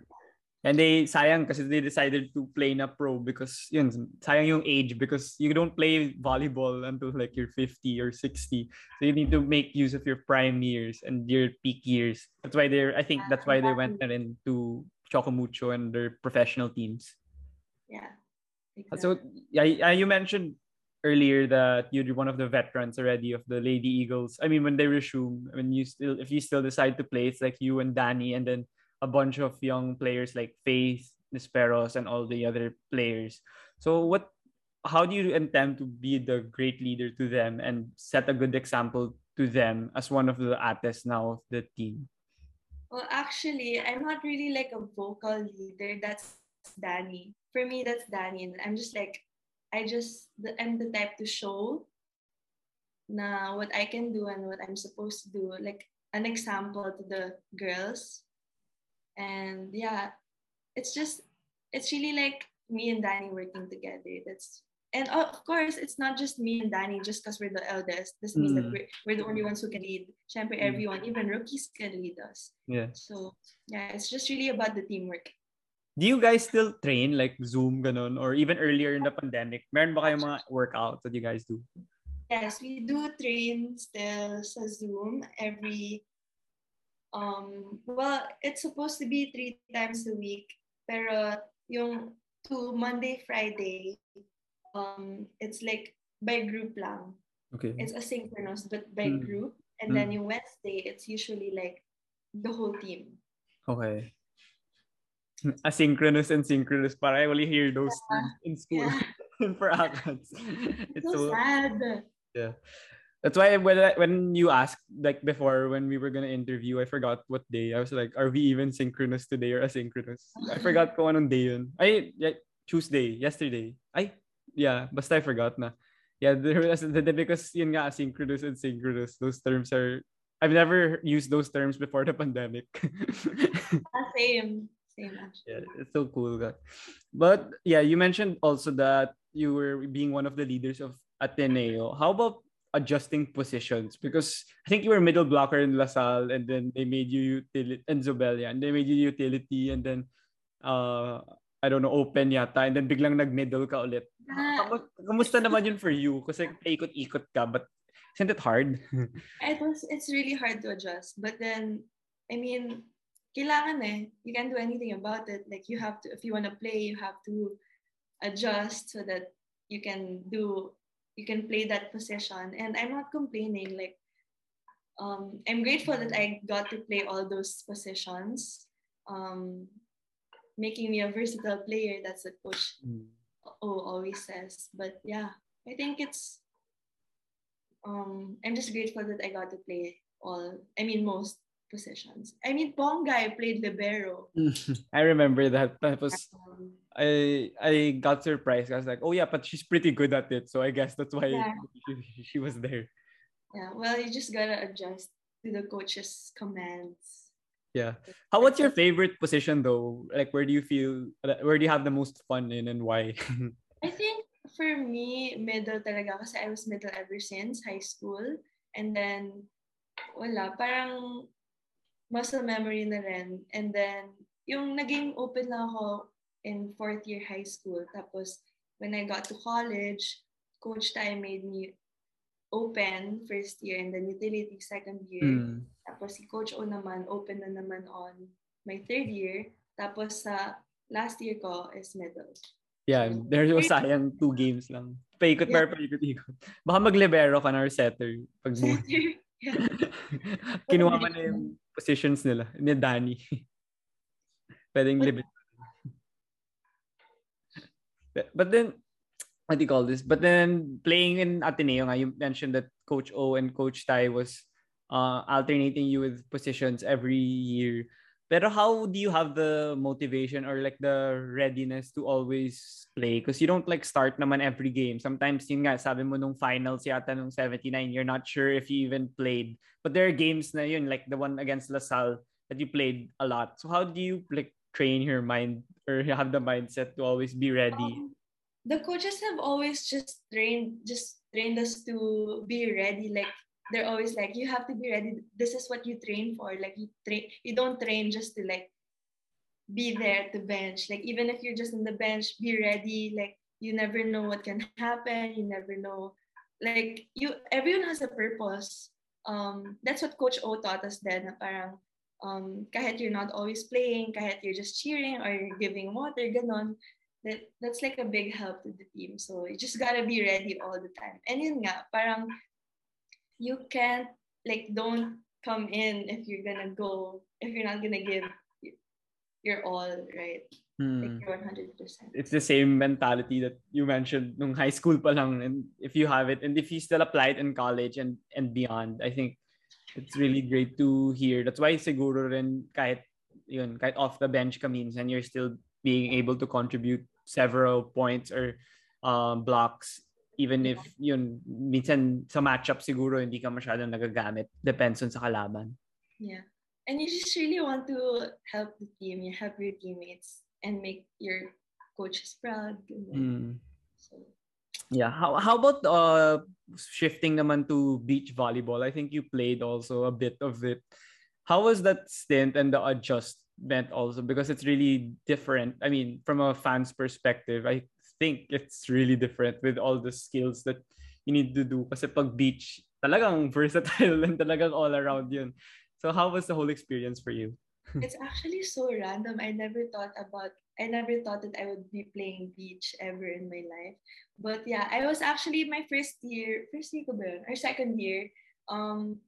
And they sayang kasi they decided to play na pro because yun sayang yung age because you don't play volleyball until like you're 50 or 60 so you need to make use of your prime years and your peak years. That's why they're I think that's why they went na rin to Choco Mucho and their professional teams. Yeah. Ah, so yeah, yeah you mentioned earlier that you're one of the veterans already of the Lady Eagles. I mean when they resume when you still if you still decide to play it's like you and Danny and then a bunch of young players like Faith, Nisperos, and all the other players. So what how do you intend to be the great leader to them and set a good example to them as one of the ates now of the team? Well, actually, I'm not really like a vocal leader. That's Danny. For me, that's Danny. I'm just like, I just, I'm the type to show na what I can do and what I'm supposed to do. Like an example to the girls. And yeah, it's just, it's really like me and Danny working together. That's and of course, it's not just me and Danny just because we're the eldest. This means that Mm. we're, we're the only ones who can lead. Siyempre, Mm. everyone, even rookies can lead us. Yeah. So, yeah, it's just really about the teamwork. Do you guys still train like Zoom ganon or even earlier in the pandemic? Meron ba kayong mga workouts that you guys do? Yes, we do train still sa Zoom every, um, well, it's supposed to be three times a week. Pero yung to Monday, Friday, um, it's like by group lang. Okay. It's asynchronous, but by Mm. group. And then Mm. yung Wednesday, it's usually like the whole team. Okay. [laughs] Asynchronous and synchronous. Para I only hear those things in school Yeah. [laughs] for ACADS. It's so, so sad. That's why when I, when you asked like before when we were gonna interview, I forgot what day. I was like, are we even synchronous today or asynchronous? I forgot kung anong day yun. Ay, yeah, Tuesday, yesterday. Ay, yeah, basta I forgot na. Yeah, there [laughs] was because yun nga asynchronous and synchronous. Those terms are I've never used those terms before the pandemic. [laughs] Ah, same. Same actually. yeah, it's so cool. That. But yeah, you mentioned also that you were being one of the leaders of Ateneo. How about adjusting positions? Because I think you were middle blocker in LaSalle and then they made you utility and Zobelia and they made you utility and then uh I don't know, open yata and then biglang nag-middle ka ulit. Ah, Kamu- Kamusta naman yun for you? Kasi paikot-ikot ka but isn't it hard? [laughs] it was it's really hard to adjust. But then, I mean, kailangan eh. You can't do anything about it. Like you have to, if you want to play, you have to adjust so that you can do, you can play that position. And I'm not complaining. Like, um, I'm grateful that I got to play all those positions, um, making me a versatile player. That's what Coach O always says. But yeah, I think it's um I'm just grateful that I got to play all I mean most positions. I mean Ponga I played libero. [laughs] I remember that. That was Um, I I got surprised. I was like, oh yeah, but she's pretty good at it. So I guess that's why Yeah. she, she was there. yeah, well you just gotta adjust to the coach's commands. Yeah. How what's your favorite position though? Like where do you feel where do you have the most fun in and why? [laughs] I think for me, middle talaga kasi I was middle ever since high school. And then, wala, parang muscle memory na rin. And then, yung naging open lang ako in fourth year high school. Tapos, when I got to college, Coach Tai made me open first year and then utility second year. Mm. Tapos si Coach O naman, open na naman on my third year. Tapos sa last year ko is middle. Yeah, there was sayang two games lang. Paikot Yeah. yeah. paikot-ikot. Baka maglibero ka na or setter pag yeah. [laughs] Kinuha mo na yung positions nila ni Danny. [laughs] Pwedeng libero. But- But then, what do you call this? But then playing in Ateneo, nga, you mentioned that Coach O and Coach Tai was uh, alternating you with positions every year. Pero how do you have the motivation or like the readiness to always play? Because you don't like start naman every game. Sometimes yun nga, sabi mo nung finals yata nung 79, you're not sure if you even played. But there are games na yun, like the one against LaSalle that you played a lot. So how do you like train your mind or have the mindset to always be ready? Um, the coaches have always just trained just trained us to be ready. Like they're always like you have to be ready. This is what you train for. Like you train you don't train just to like be there at the bench. Like even if you're just on the bench be ready. Like you never know what can happen. You never know. Like you everyone has a purpose. Um that's what coach O taught us then. Parang um kahit you're not always playing kahit you're just cheering or you're giving water ganon that that's like a big help to the team. So you just gotta be ready all the time. And yun nga, parang you can't like don't come in if you're gonna go if you're not gonna give your all, right? Like Hmm. you're 100%. It's the same mentality that you mentioned nung high school pa lang. And if you have it, and if you still apply it in college and, and beyond, I think it's really great to hear. That's why siguro rin kahit, yun, kahit off the bench ka minsan, you're still being able to contribute several points or um, blocks even if yun minsan sa matchup siguro hindi ka masyadong nagagamit depends on sa kalaban Yeah. And you just really want to help the team, you help your teammates and make your coaches proud. Mm. So, Yeah. How how about uh shifting naman to beach volleyball? I think you played also a bit of it. How was that stint and the adjustment also? Because it's really different. I mean, from a fan's perspective, I think it's really different with all the skills that you need to do. Kasi pag beach, talagang versatile [laughs] and talagang all around yun. So how was the whole experience for you? Hmm. it's actually so random. I never thought about I never thought that I would be playing beach ever in my life. But yeah, I was actually my first year, first year ko ba yun? Or second year, um,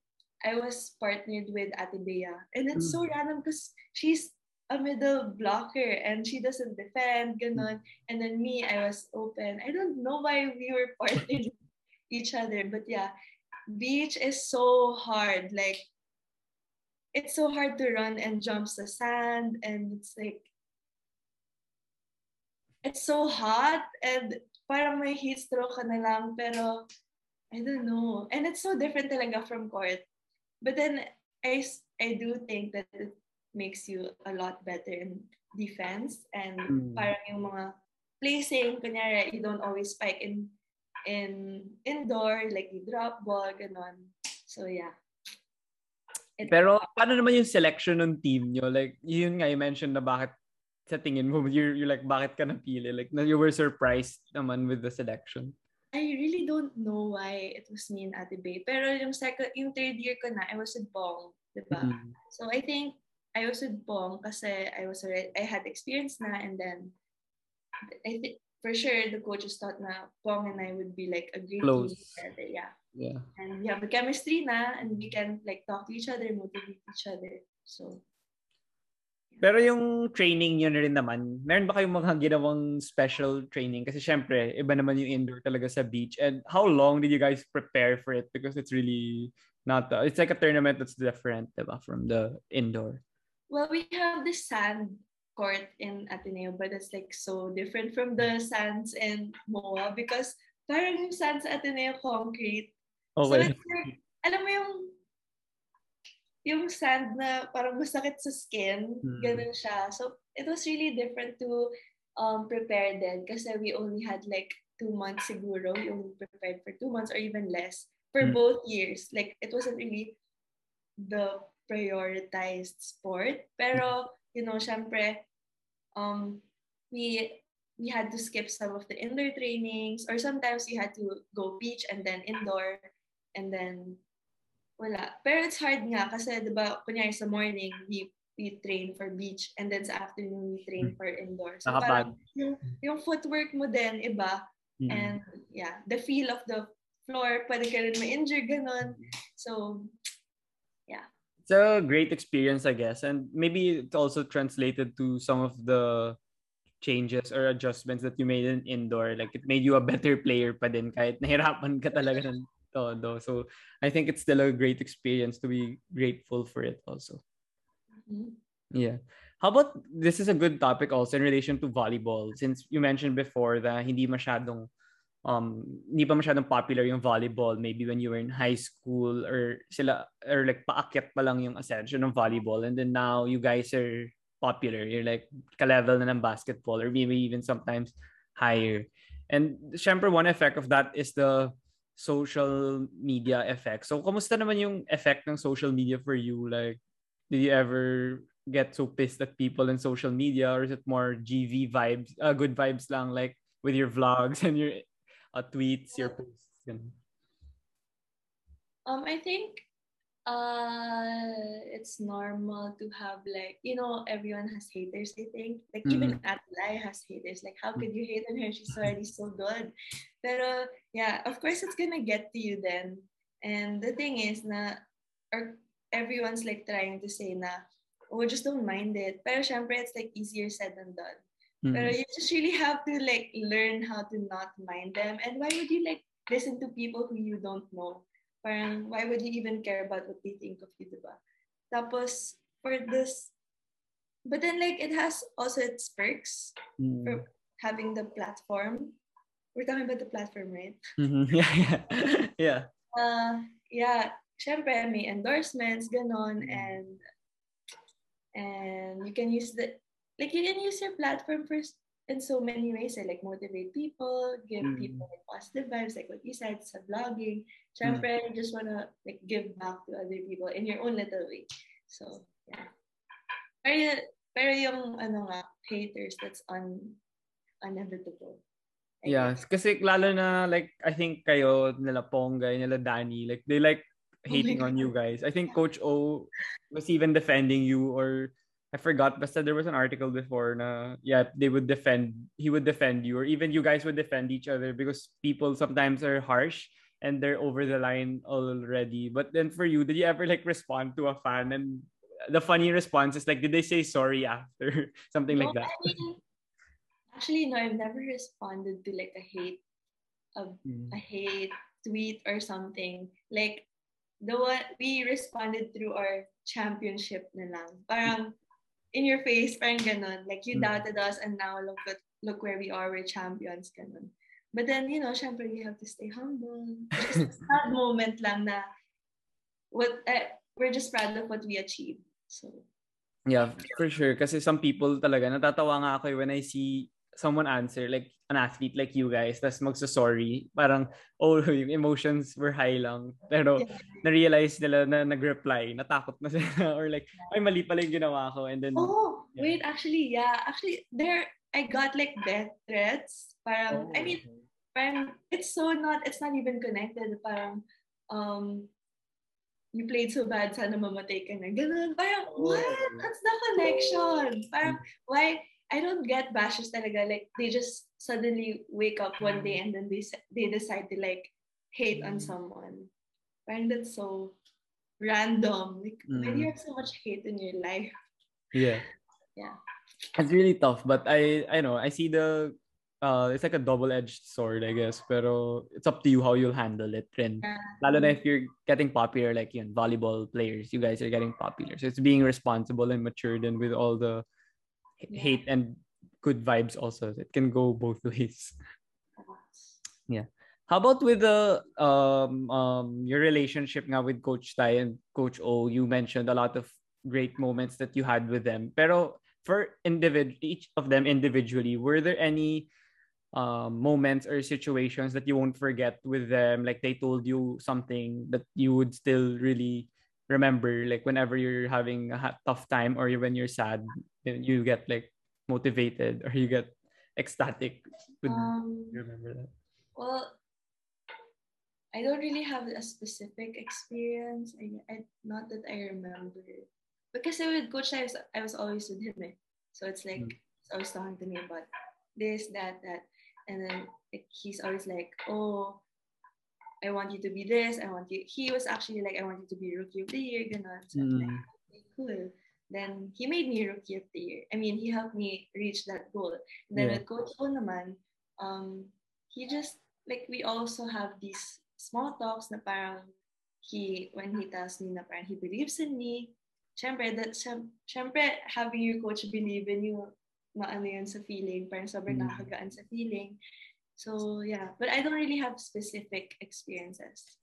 I was partnered with Ate Bea. And it's so hmm. random because she's a middle blocker and she doesn't defend, ganon. Hmm. And then me, I was open. I don't know why we were [laughs] partnered each other, but yeah, beach is so hard. Like it's so hard to run and jump the sand and it's like it's so hot and parang may heat stroke ka na lang pero I don't know. And it's so different talaga from court. But then i do think that it makes you a lot better in defense and Mm. parang yung mga placing kunyari you don't always spike in in indoor like you drop ball ganon. So yeah Pero paano naman yung selection ng team nyo? Like, yun nga, you mentioned na bakit sa tingin mo, [laughs] you're, you're like, bakit ka napili? Like, na you were surprised naman with the selection. I really don't know why it was me and Ate Bay. Pero yung second, yung third year ko na, I was with Bong, di ba? Mm. So I think I was with Bong kasi I was already, I had experience na and then I think for sure the coaches thought na Bong and I would be like a great Close. team together. Yeah. Yeah. And we have the chemistry na and we can like talk to each other, motivate each other. So Pero yung training nyo na rin naman, meron ba kayong mga ginawang special training? Kasi syempre, iba naman yung indoor talaga sa beach. And how long did you guys prepare for it? Because it's really not, the- it's like a tournament that's different, diba, from the indoor. Well, we have the sand court in Ateneo, but it's like so different from the sands in MOA because parang yung sands sa Ateneo concrete. So Okay. it's like, alam mo yung yung sand na parang masakit sa skin, Hmm. ganun siya. So it was really different to um, prepare then kasi we only had like two months siguro. We only prepared for two months or even less for Hmm. both years. Like it wasn't really the prioritized sport. Pero, you know, syempre, um, we we had to skip some of the indoor trainings or sometimes you had to go beach and then indoor and then wala. Pero it's hard nga kasi 'di ba kunyari sa morning we we train for beach and then sa afternoon we train for indoor. So Nakapag- parang yung, yung footwork mo din iba Mm. and yeah, the feel of the floor, pwede ka rin ma-injure, ganun. So, yeah. It's a great experience, I guess. And maybe it also translated to some of the changes or adjustments that you made in indoor. Like it made you a better player pa din kahit nahirapan ka talaga ng todo. So I think it's still a great experience to be grateful for it also. mhm. Yeah. How about this is a good topic also in relation to volleyball since you mentioned before that hindi masyadong um hindi pa masyadong popular yung volleyball maybe when you were in high school or sila or like paakyat pa lang yung ascension ng volleyball and then now you guys are popular you're like ka-level na ng basketball or maybe even sometimes higher and syempre one effect of that is the social media effect. So kamusta naman yung effect ng social media for you? Like did you ever get so pissed at people in social media or is it more GV vibes uh, good vibes lang like with your vlogs [laughs] and your uh, tweets your posts ganun? Um, I think uh it's normal to have like you know everyone has haters i think. Like even Atlay has haters. Like how could you hate on her? She's already so good. Pero yeah of course it's gonna get to you then. And the thing is na or everyone's like trying to say na oh just don't mind it. Pero syempre it's like easier said than done. Mhm. Pero you just really have to like learn how to not mind them. And why would you like listen to people who you don't know? Parang, why would you even care about what they think of you, diba? Tapos, for this, but then like it has also its perks Mm. for having the platform. We're talking about the platform, right? Mhm. [laughs] Yeah, yeah. yeah. Uh, yeah, syempre may endorsements, ganon, Mm. and and you can use the like you can use your platform for in so many ways. eh, like motivate people, give Mm. people like positive vibes, like what you said, sa vlogging. Syempre, you just wanna like give back to other people in your own little way. So yeah. Pero, pero yung ano nga, haters, that's un inevitable. I Yeah, guess. kasi lalo na like I think kayo nila Ponggay, nila Danny, like they like Oh hating on God. you guys. I think Coach O was even defending you or I forgot but said there was an article before na yeah, they would defend he would defend you or even you guys would defend each other because people sometimes are harsh and they're over the line already. But then for you, did you ever like respond to a fan and the funny response is like did they say sorry after [laughs] something like that? I mean, actually, no, I've never responded to like a hate, a, Mm. a hate tweet or something. Like the one we responded through our championship na lang. Parang in your face, parang ganon. Like you Mm. doubted us and now look at look where we are, we're champions, ganon. But then, you know, syempre, you have to stay humble. Just [laughs] sad moment lang na what eh, we're just proud of what we achieved. So, Yeah, for sure. Kasi some people talaga, natatawa nga ako eh when I see someone answer, like an athlete like you guys, tas magsasorry. Parang, oh, [laughs] yung emotions were high lang. Pero, Yeah. na-realize nila na nag-reply, natakot na sila. [laughs] Or like, ay, mali pala yung ginawa ko. And then, Oh, Yeah. wait, actually, yeah. Actually, there, I got like death threats. Parang, Oh, I mean, okay. parang, it's so not, it's not even connected. Parang, um, you played so bad, sana mamatay ka na. Ganun. Parang, Oh. what? That's the connection. Parang, why? I don't get bashes talaga. Like, they just suddenly wake up one day and then they they decide to like hate on Mm. someone. Parang that's so random. Like, why do you Mm. have so much hate in your life? yeah. Yeah. It's really tough, but I, I know, I see the, uh, it's like a double-edged sword, I guess. Pero it's up to you how you'll handle it. And Yeah. Lalo na if you're getting popular, like yun, volleyball players, you guys are getting popular. So it's being responsible and matured and with all the Yeah. hate and good vibes also. It can go both [laughs] ways. Yeah. How about with the um um your relationship now with Coach Tai and Coach O? You mentioned a lot of great moments that you had with them. Pero for individ each of them individually, were there any um, moments or situations that you won't forget with them? Like they told you something that you would still really remember, like whenever you're having a tough time or when you're sad, you get like motivated or you get ecstatic. Would Um, you remember that? well, I don't really have a specific experience. I, I not that I remember. Because with Coach, I was, I was always with him. Eh. So it's like Mm. he's always talking to me about this, that, that, and then like, he's always like, "Oh, I want you to be this. I want you." He was actually like, "I want you to be rookie of the year." Ganon. So I'm like, Mm. "Okay, cool. Then he made me rookie of the year. I mean, he helped me reach that goal. And then Yeah. with Coach O naman, um, he just like we also have these small talks na parang he when he tells me na parang he believes in me. Syempre, that syem- having your coach believe in you, maano yun sa feeling, parang sobrang Mm. nakakagaan sa feeling. So yeah, but I don't really have specific experiences.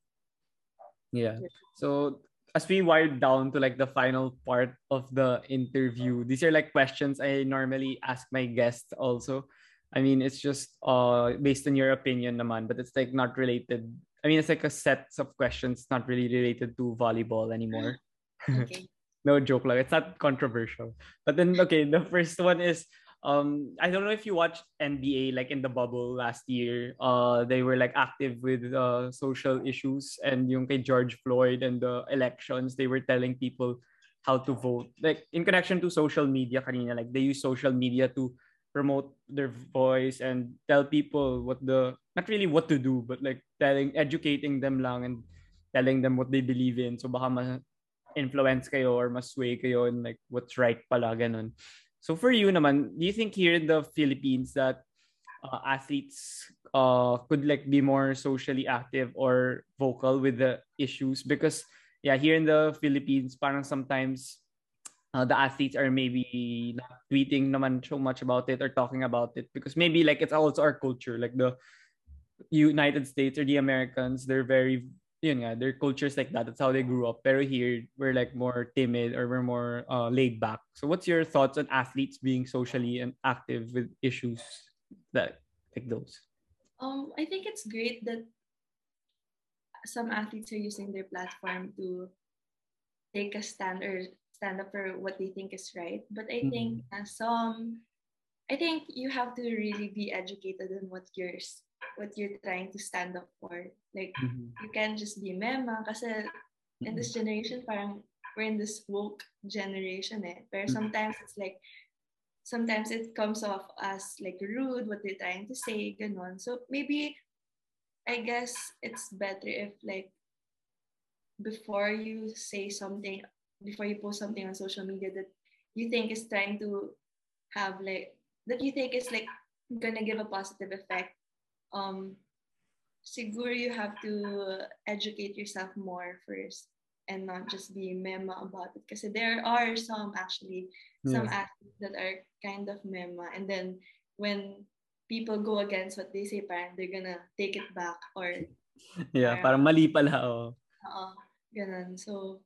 Yeah. So as we wind down to like the final part of the interview, these are like questions I normally ask my guests also. I mean, it's just uh based on your opinion naman, but it's like not related. I mean, it's like a set of questions not really related to volleyball anymore. Okay. [laughs] no joke lang. It's not controversial. But then okay, the first one is um I don't know if you watched NBA like in the bubble last year. Uh they were like active with uh social issues and yung kay George Floyd and the elections, they were telling people how to vote. Like in connection to social media kanina, like they use social media to promote their voice and tell people what the not really what to do, but like telling educating them lang and telling them what they believe in. So baka ma influence kayo or mas sway kayo in like what's right pala ganun. So for you naman, do you think here in the Philippines that uh, athletes uh, could like be more socially active or vocal with the issues? Because yeah, here in the Philippines, parang sometimes uh, the athletes are maybe not tweeting naman so much about it or talking about it because maybe like it's also our culture, like the United States or the Americans, they're very yun nga, their cultures like that. That's how they grew up. Pero here, we're like more timid or we're more uh, laid back. So what's your thoughts on athletes being socially and active with issues that like those? Um, I think it's great that some athletes are using their platform to take a stand or stand up for what they think is right. But I think uh, some, I think you have to really be educated on what yours what you're trying to stand up for. Like, Mhm. you can't just be mema kasi in this generation, parang we're in this woke generation eh. Pero Mhm. sometimes it's like, sometimes it comes off as like rude, what they're trying to say, ganon. So maybe, I guess it's better if like, before you say something, before you post something on social media that you think is trying to have like, that you think is like gonna give a positive effect um siguro you have to educate yourself more first and not just be mema about it because there are some actually some athletes that are kind of mema and then when people go against what they say parang they're gonna take it back or [laughs] Yeah, Parang- parang mali pala. Oh. uh, ganun so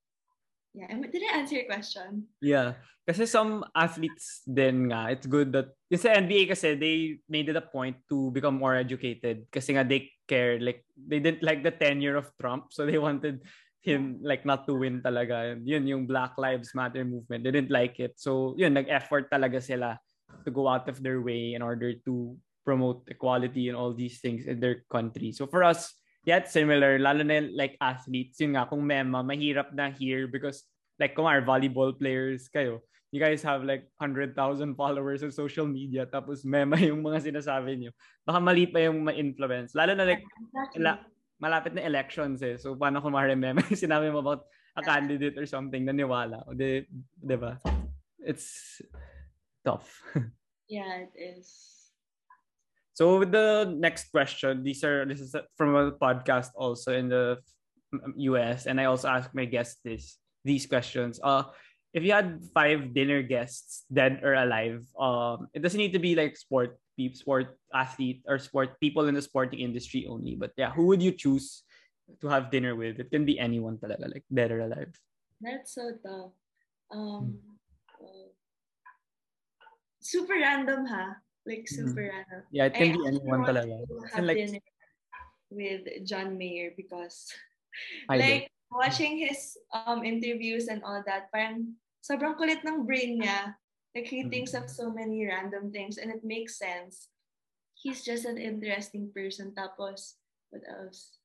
yeah and did I answer your question Yeah. Kasi some athletes then nga, it's good that, yung sa NBA kasi, they made it a point to become more educated. Kasi nga they cared, like, they didn't like the tenure of Trump, so they wanted him, like, not to win talaga. Yun, yung Black Lives Matter movement, they didn't like it. So, yun, nag-effort talaga sila to go out of their way in order to promote equality and all these things in their country. So for us, yeah, it's similar. Lalo na like athletes, yun nga, kung mema, mahirap na here because like kung our volleyball players kayo, you guys have like 100,000 followers on social media tapos mema yung mga sinasabi niyo. Baka mali pa yung ma-influence. Lalo na like exactly. la- malapit na elections eh. So paano kung ma-remember yung sinabi mo about a candidate or something naniwala. O di, di ba? It's tough. [laughs] yeah it is So with the next question, these are this is from a podcast also in the US, and I also ask my guests this these questions. Uh, if you had five dinner guests, dead or alive, um, it doesn't need to be like sport peep, sport athlete or sport people in the sporting industry only. But yeah, who would you choose to have dinner with? It can be anyone talaga, like dead or alive. That's so tough. Um, uh, super random, ha? Like super random. Yeah, it can I be anyone talaga. to have like, dinner with John Mayer because, idol. [laughs] like, watching his um interviews and all that, parang sobrang kulit ng brain niya. Like, he thinks of so many random things and it makes sense. He's just an interesting person. Tapos, what else?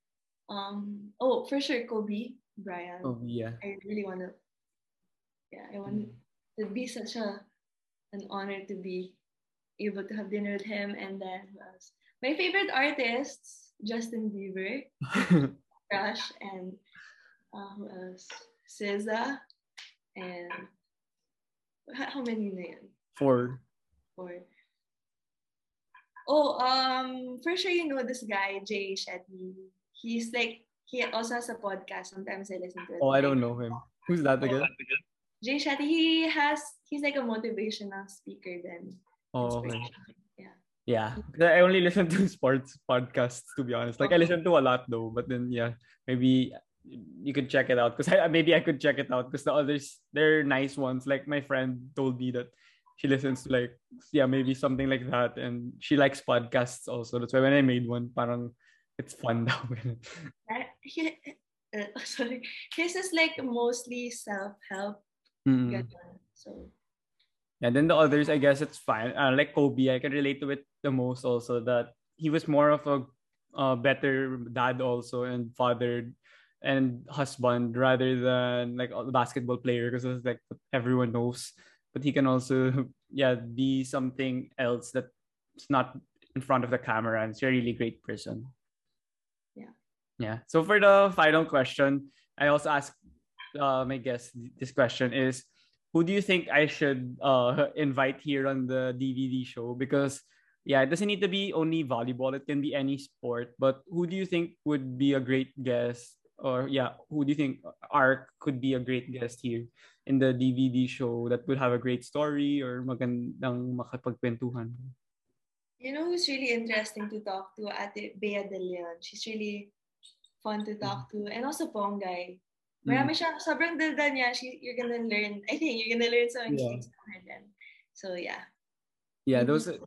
Um, oh, for sure, Kobe Bryant. oh yeah. I really want to, yeah, I want to be such a an honor to be able to have dinner with him. And then who else? My favorite artists, Justin Bieber, [laughs] Crush, and uh, who else? SZA, and how how many na yun? Four. Four. Oh, um, for sure you know this guy, Jay Shetty. He's like, he also has a podcast. Sometimes I listen to it. Oh, I don't know him. Who's that again? Jay Shetty, he has, he's like a motivational speaker then. Oh, okay. Inspirational. Yeah. Yeah, 'Cause I only listen to [laughs] sports podcasts to be honest. Like I listen to a lot though, but then yeah, maybe you could check it out because I maybe I could check it out because the others they're nice ones. Like my friend told me that she listens to like yeah maybe something like that, and she likes podcasts also. That's why when I made one, parang it's fun [laughs] daw. He- [laughs] uh, sorry. His is like mostly self-help. Mm. ganun. So, And then the others, I guess it's fine. Uh, like Kobe, I can relate to it the most also that he was more of a uh, better dad also and father and husband rather than like a basketball player because it's like everyone knows. But he can also [laughs] yeah be something else that's not in front of the camera and he's a really great person. Yeah. Yeah. So for the final question, I also ask uh, my guest this question is who do you think I should uh [laughs] invite here on the DVD show? Because yeah, it doesn't need to be only volleyball. It can be any sport. But who do you think would be a great guest? Or yeah, who do you think Ark could be a great guest here in the DVD show that would have a great story or magandang makapagkwentuhan? You know who's really interesting to talk to? Ate Bea De Leon. She's really fun to talk to. And also Pongay. Marami siya, sobrang dalda niya. She, you're gonna learn, I think you're gonna learn so many Yeah. things from her then. So yeah. Yeah, Mhm. those are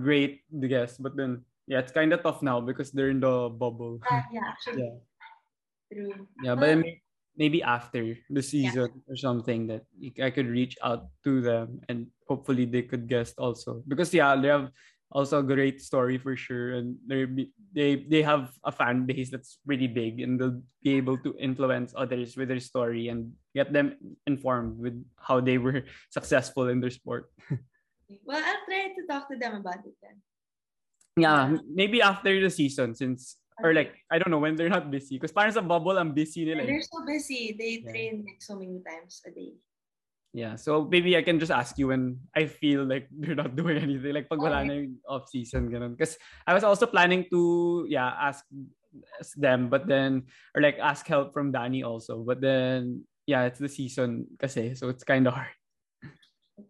great guests. But then yeah, it's kind of tough now because they're in the bubble. Ah, yeah, actually. Yeah. True. Yeah, but then may- maybe after the season or something that I could reach out to them and hopefully they could guest also because yeah they have also a great story for sure and they they they have a fan base that's really big and they'll be able to influence others with their story and get them informed with how they were [laughs] successful in their sport. [laughs] Well, I'll try to talk to them about it then. Yeah, maybe after the season since or like I don't know when they're not busy because parents sa bubble I'm busy nila. eh. They're so busy. They Yeah. train like so many times a day. Yeah, so maybe I can just ask you when I feel like [laughs] they're not doing anything. Like pag wala Okay. na yung off-season, ganun. Because I was also planning to, yeah, ask them, but then, or like ask help from Danny also. But then, yeah, it's the season kasi, so it's kind of hard.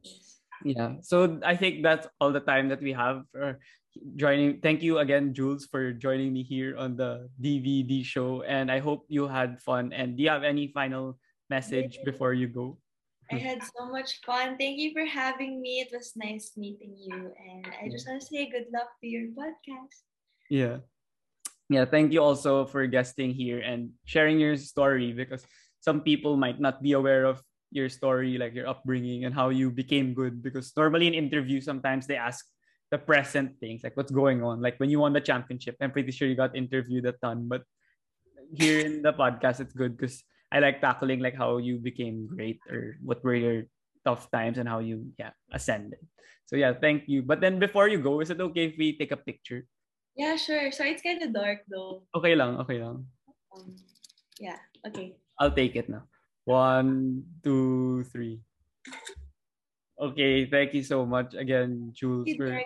Yes. Yeah, so I think that's all the time that we have for joining. Thank you again, Jules, for joining me here on the DVD show. And I hope you had fun. And do you have any final message before you go? I had so much fun. Thank you for having me. It was nice meeting you. And I just want to say good luck to your podcast. Yeah. Yeah, thank you also for guesting here and sharing your story because some people might not be aware of your story, like your upbringing and how you became good. Because normally in interviews, sometimes they ask the present things, like what's going on. Like when you won the championship, I'm pretty sure you got interviewed a ton. But here in the podcast, it's good because I like tackling like how you became great or what were your tough times and how you yeah ascended. So yeah, thank you. But then before you go, is it okay if we take a picture? Yeah, sure. So it's kind of dark though. Okay lang, okay lang. Um, yeah, okay. I'll take it now. One, two, three. Okay, thank you so much again, Jules, for.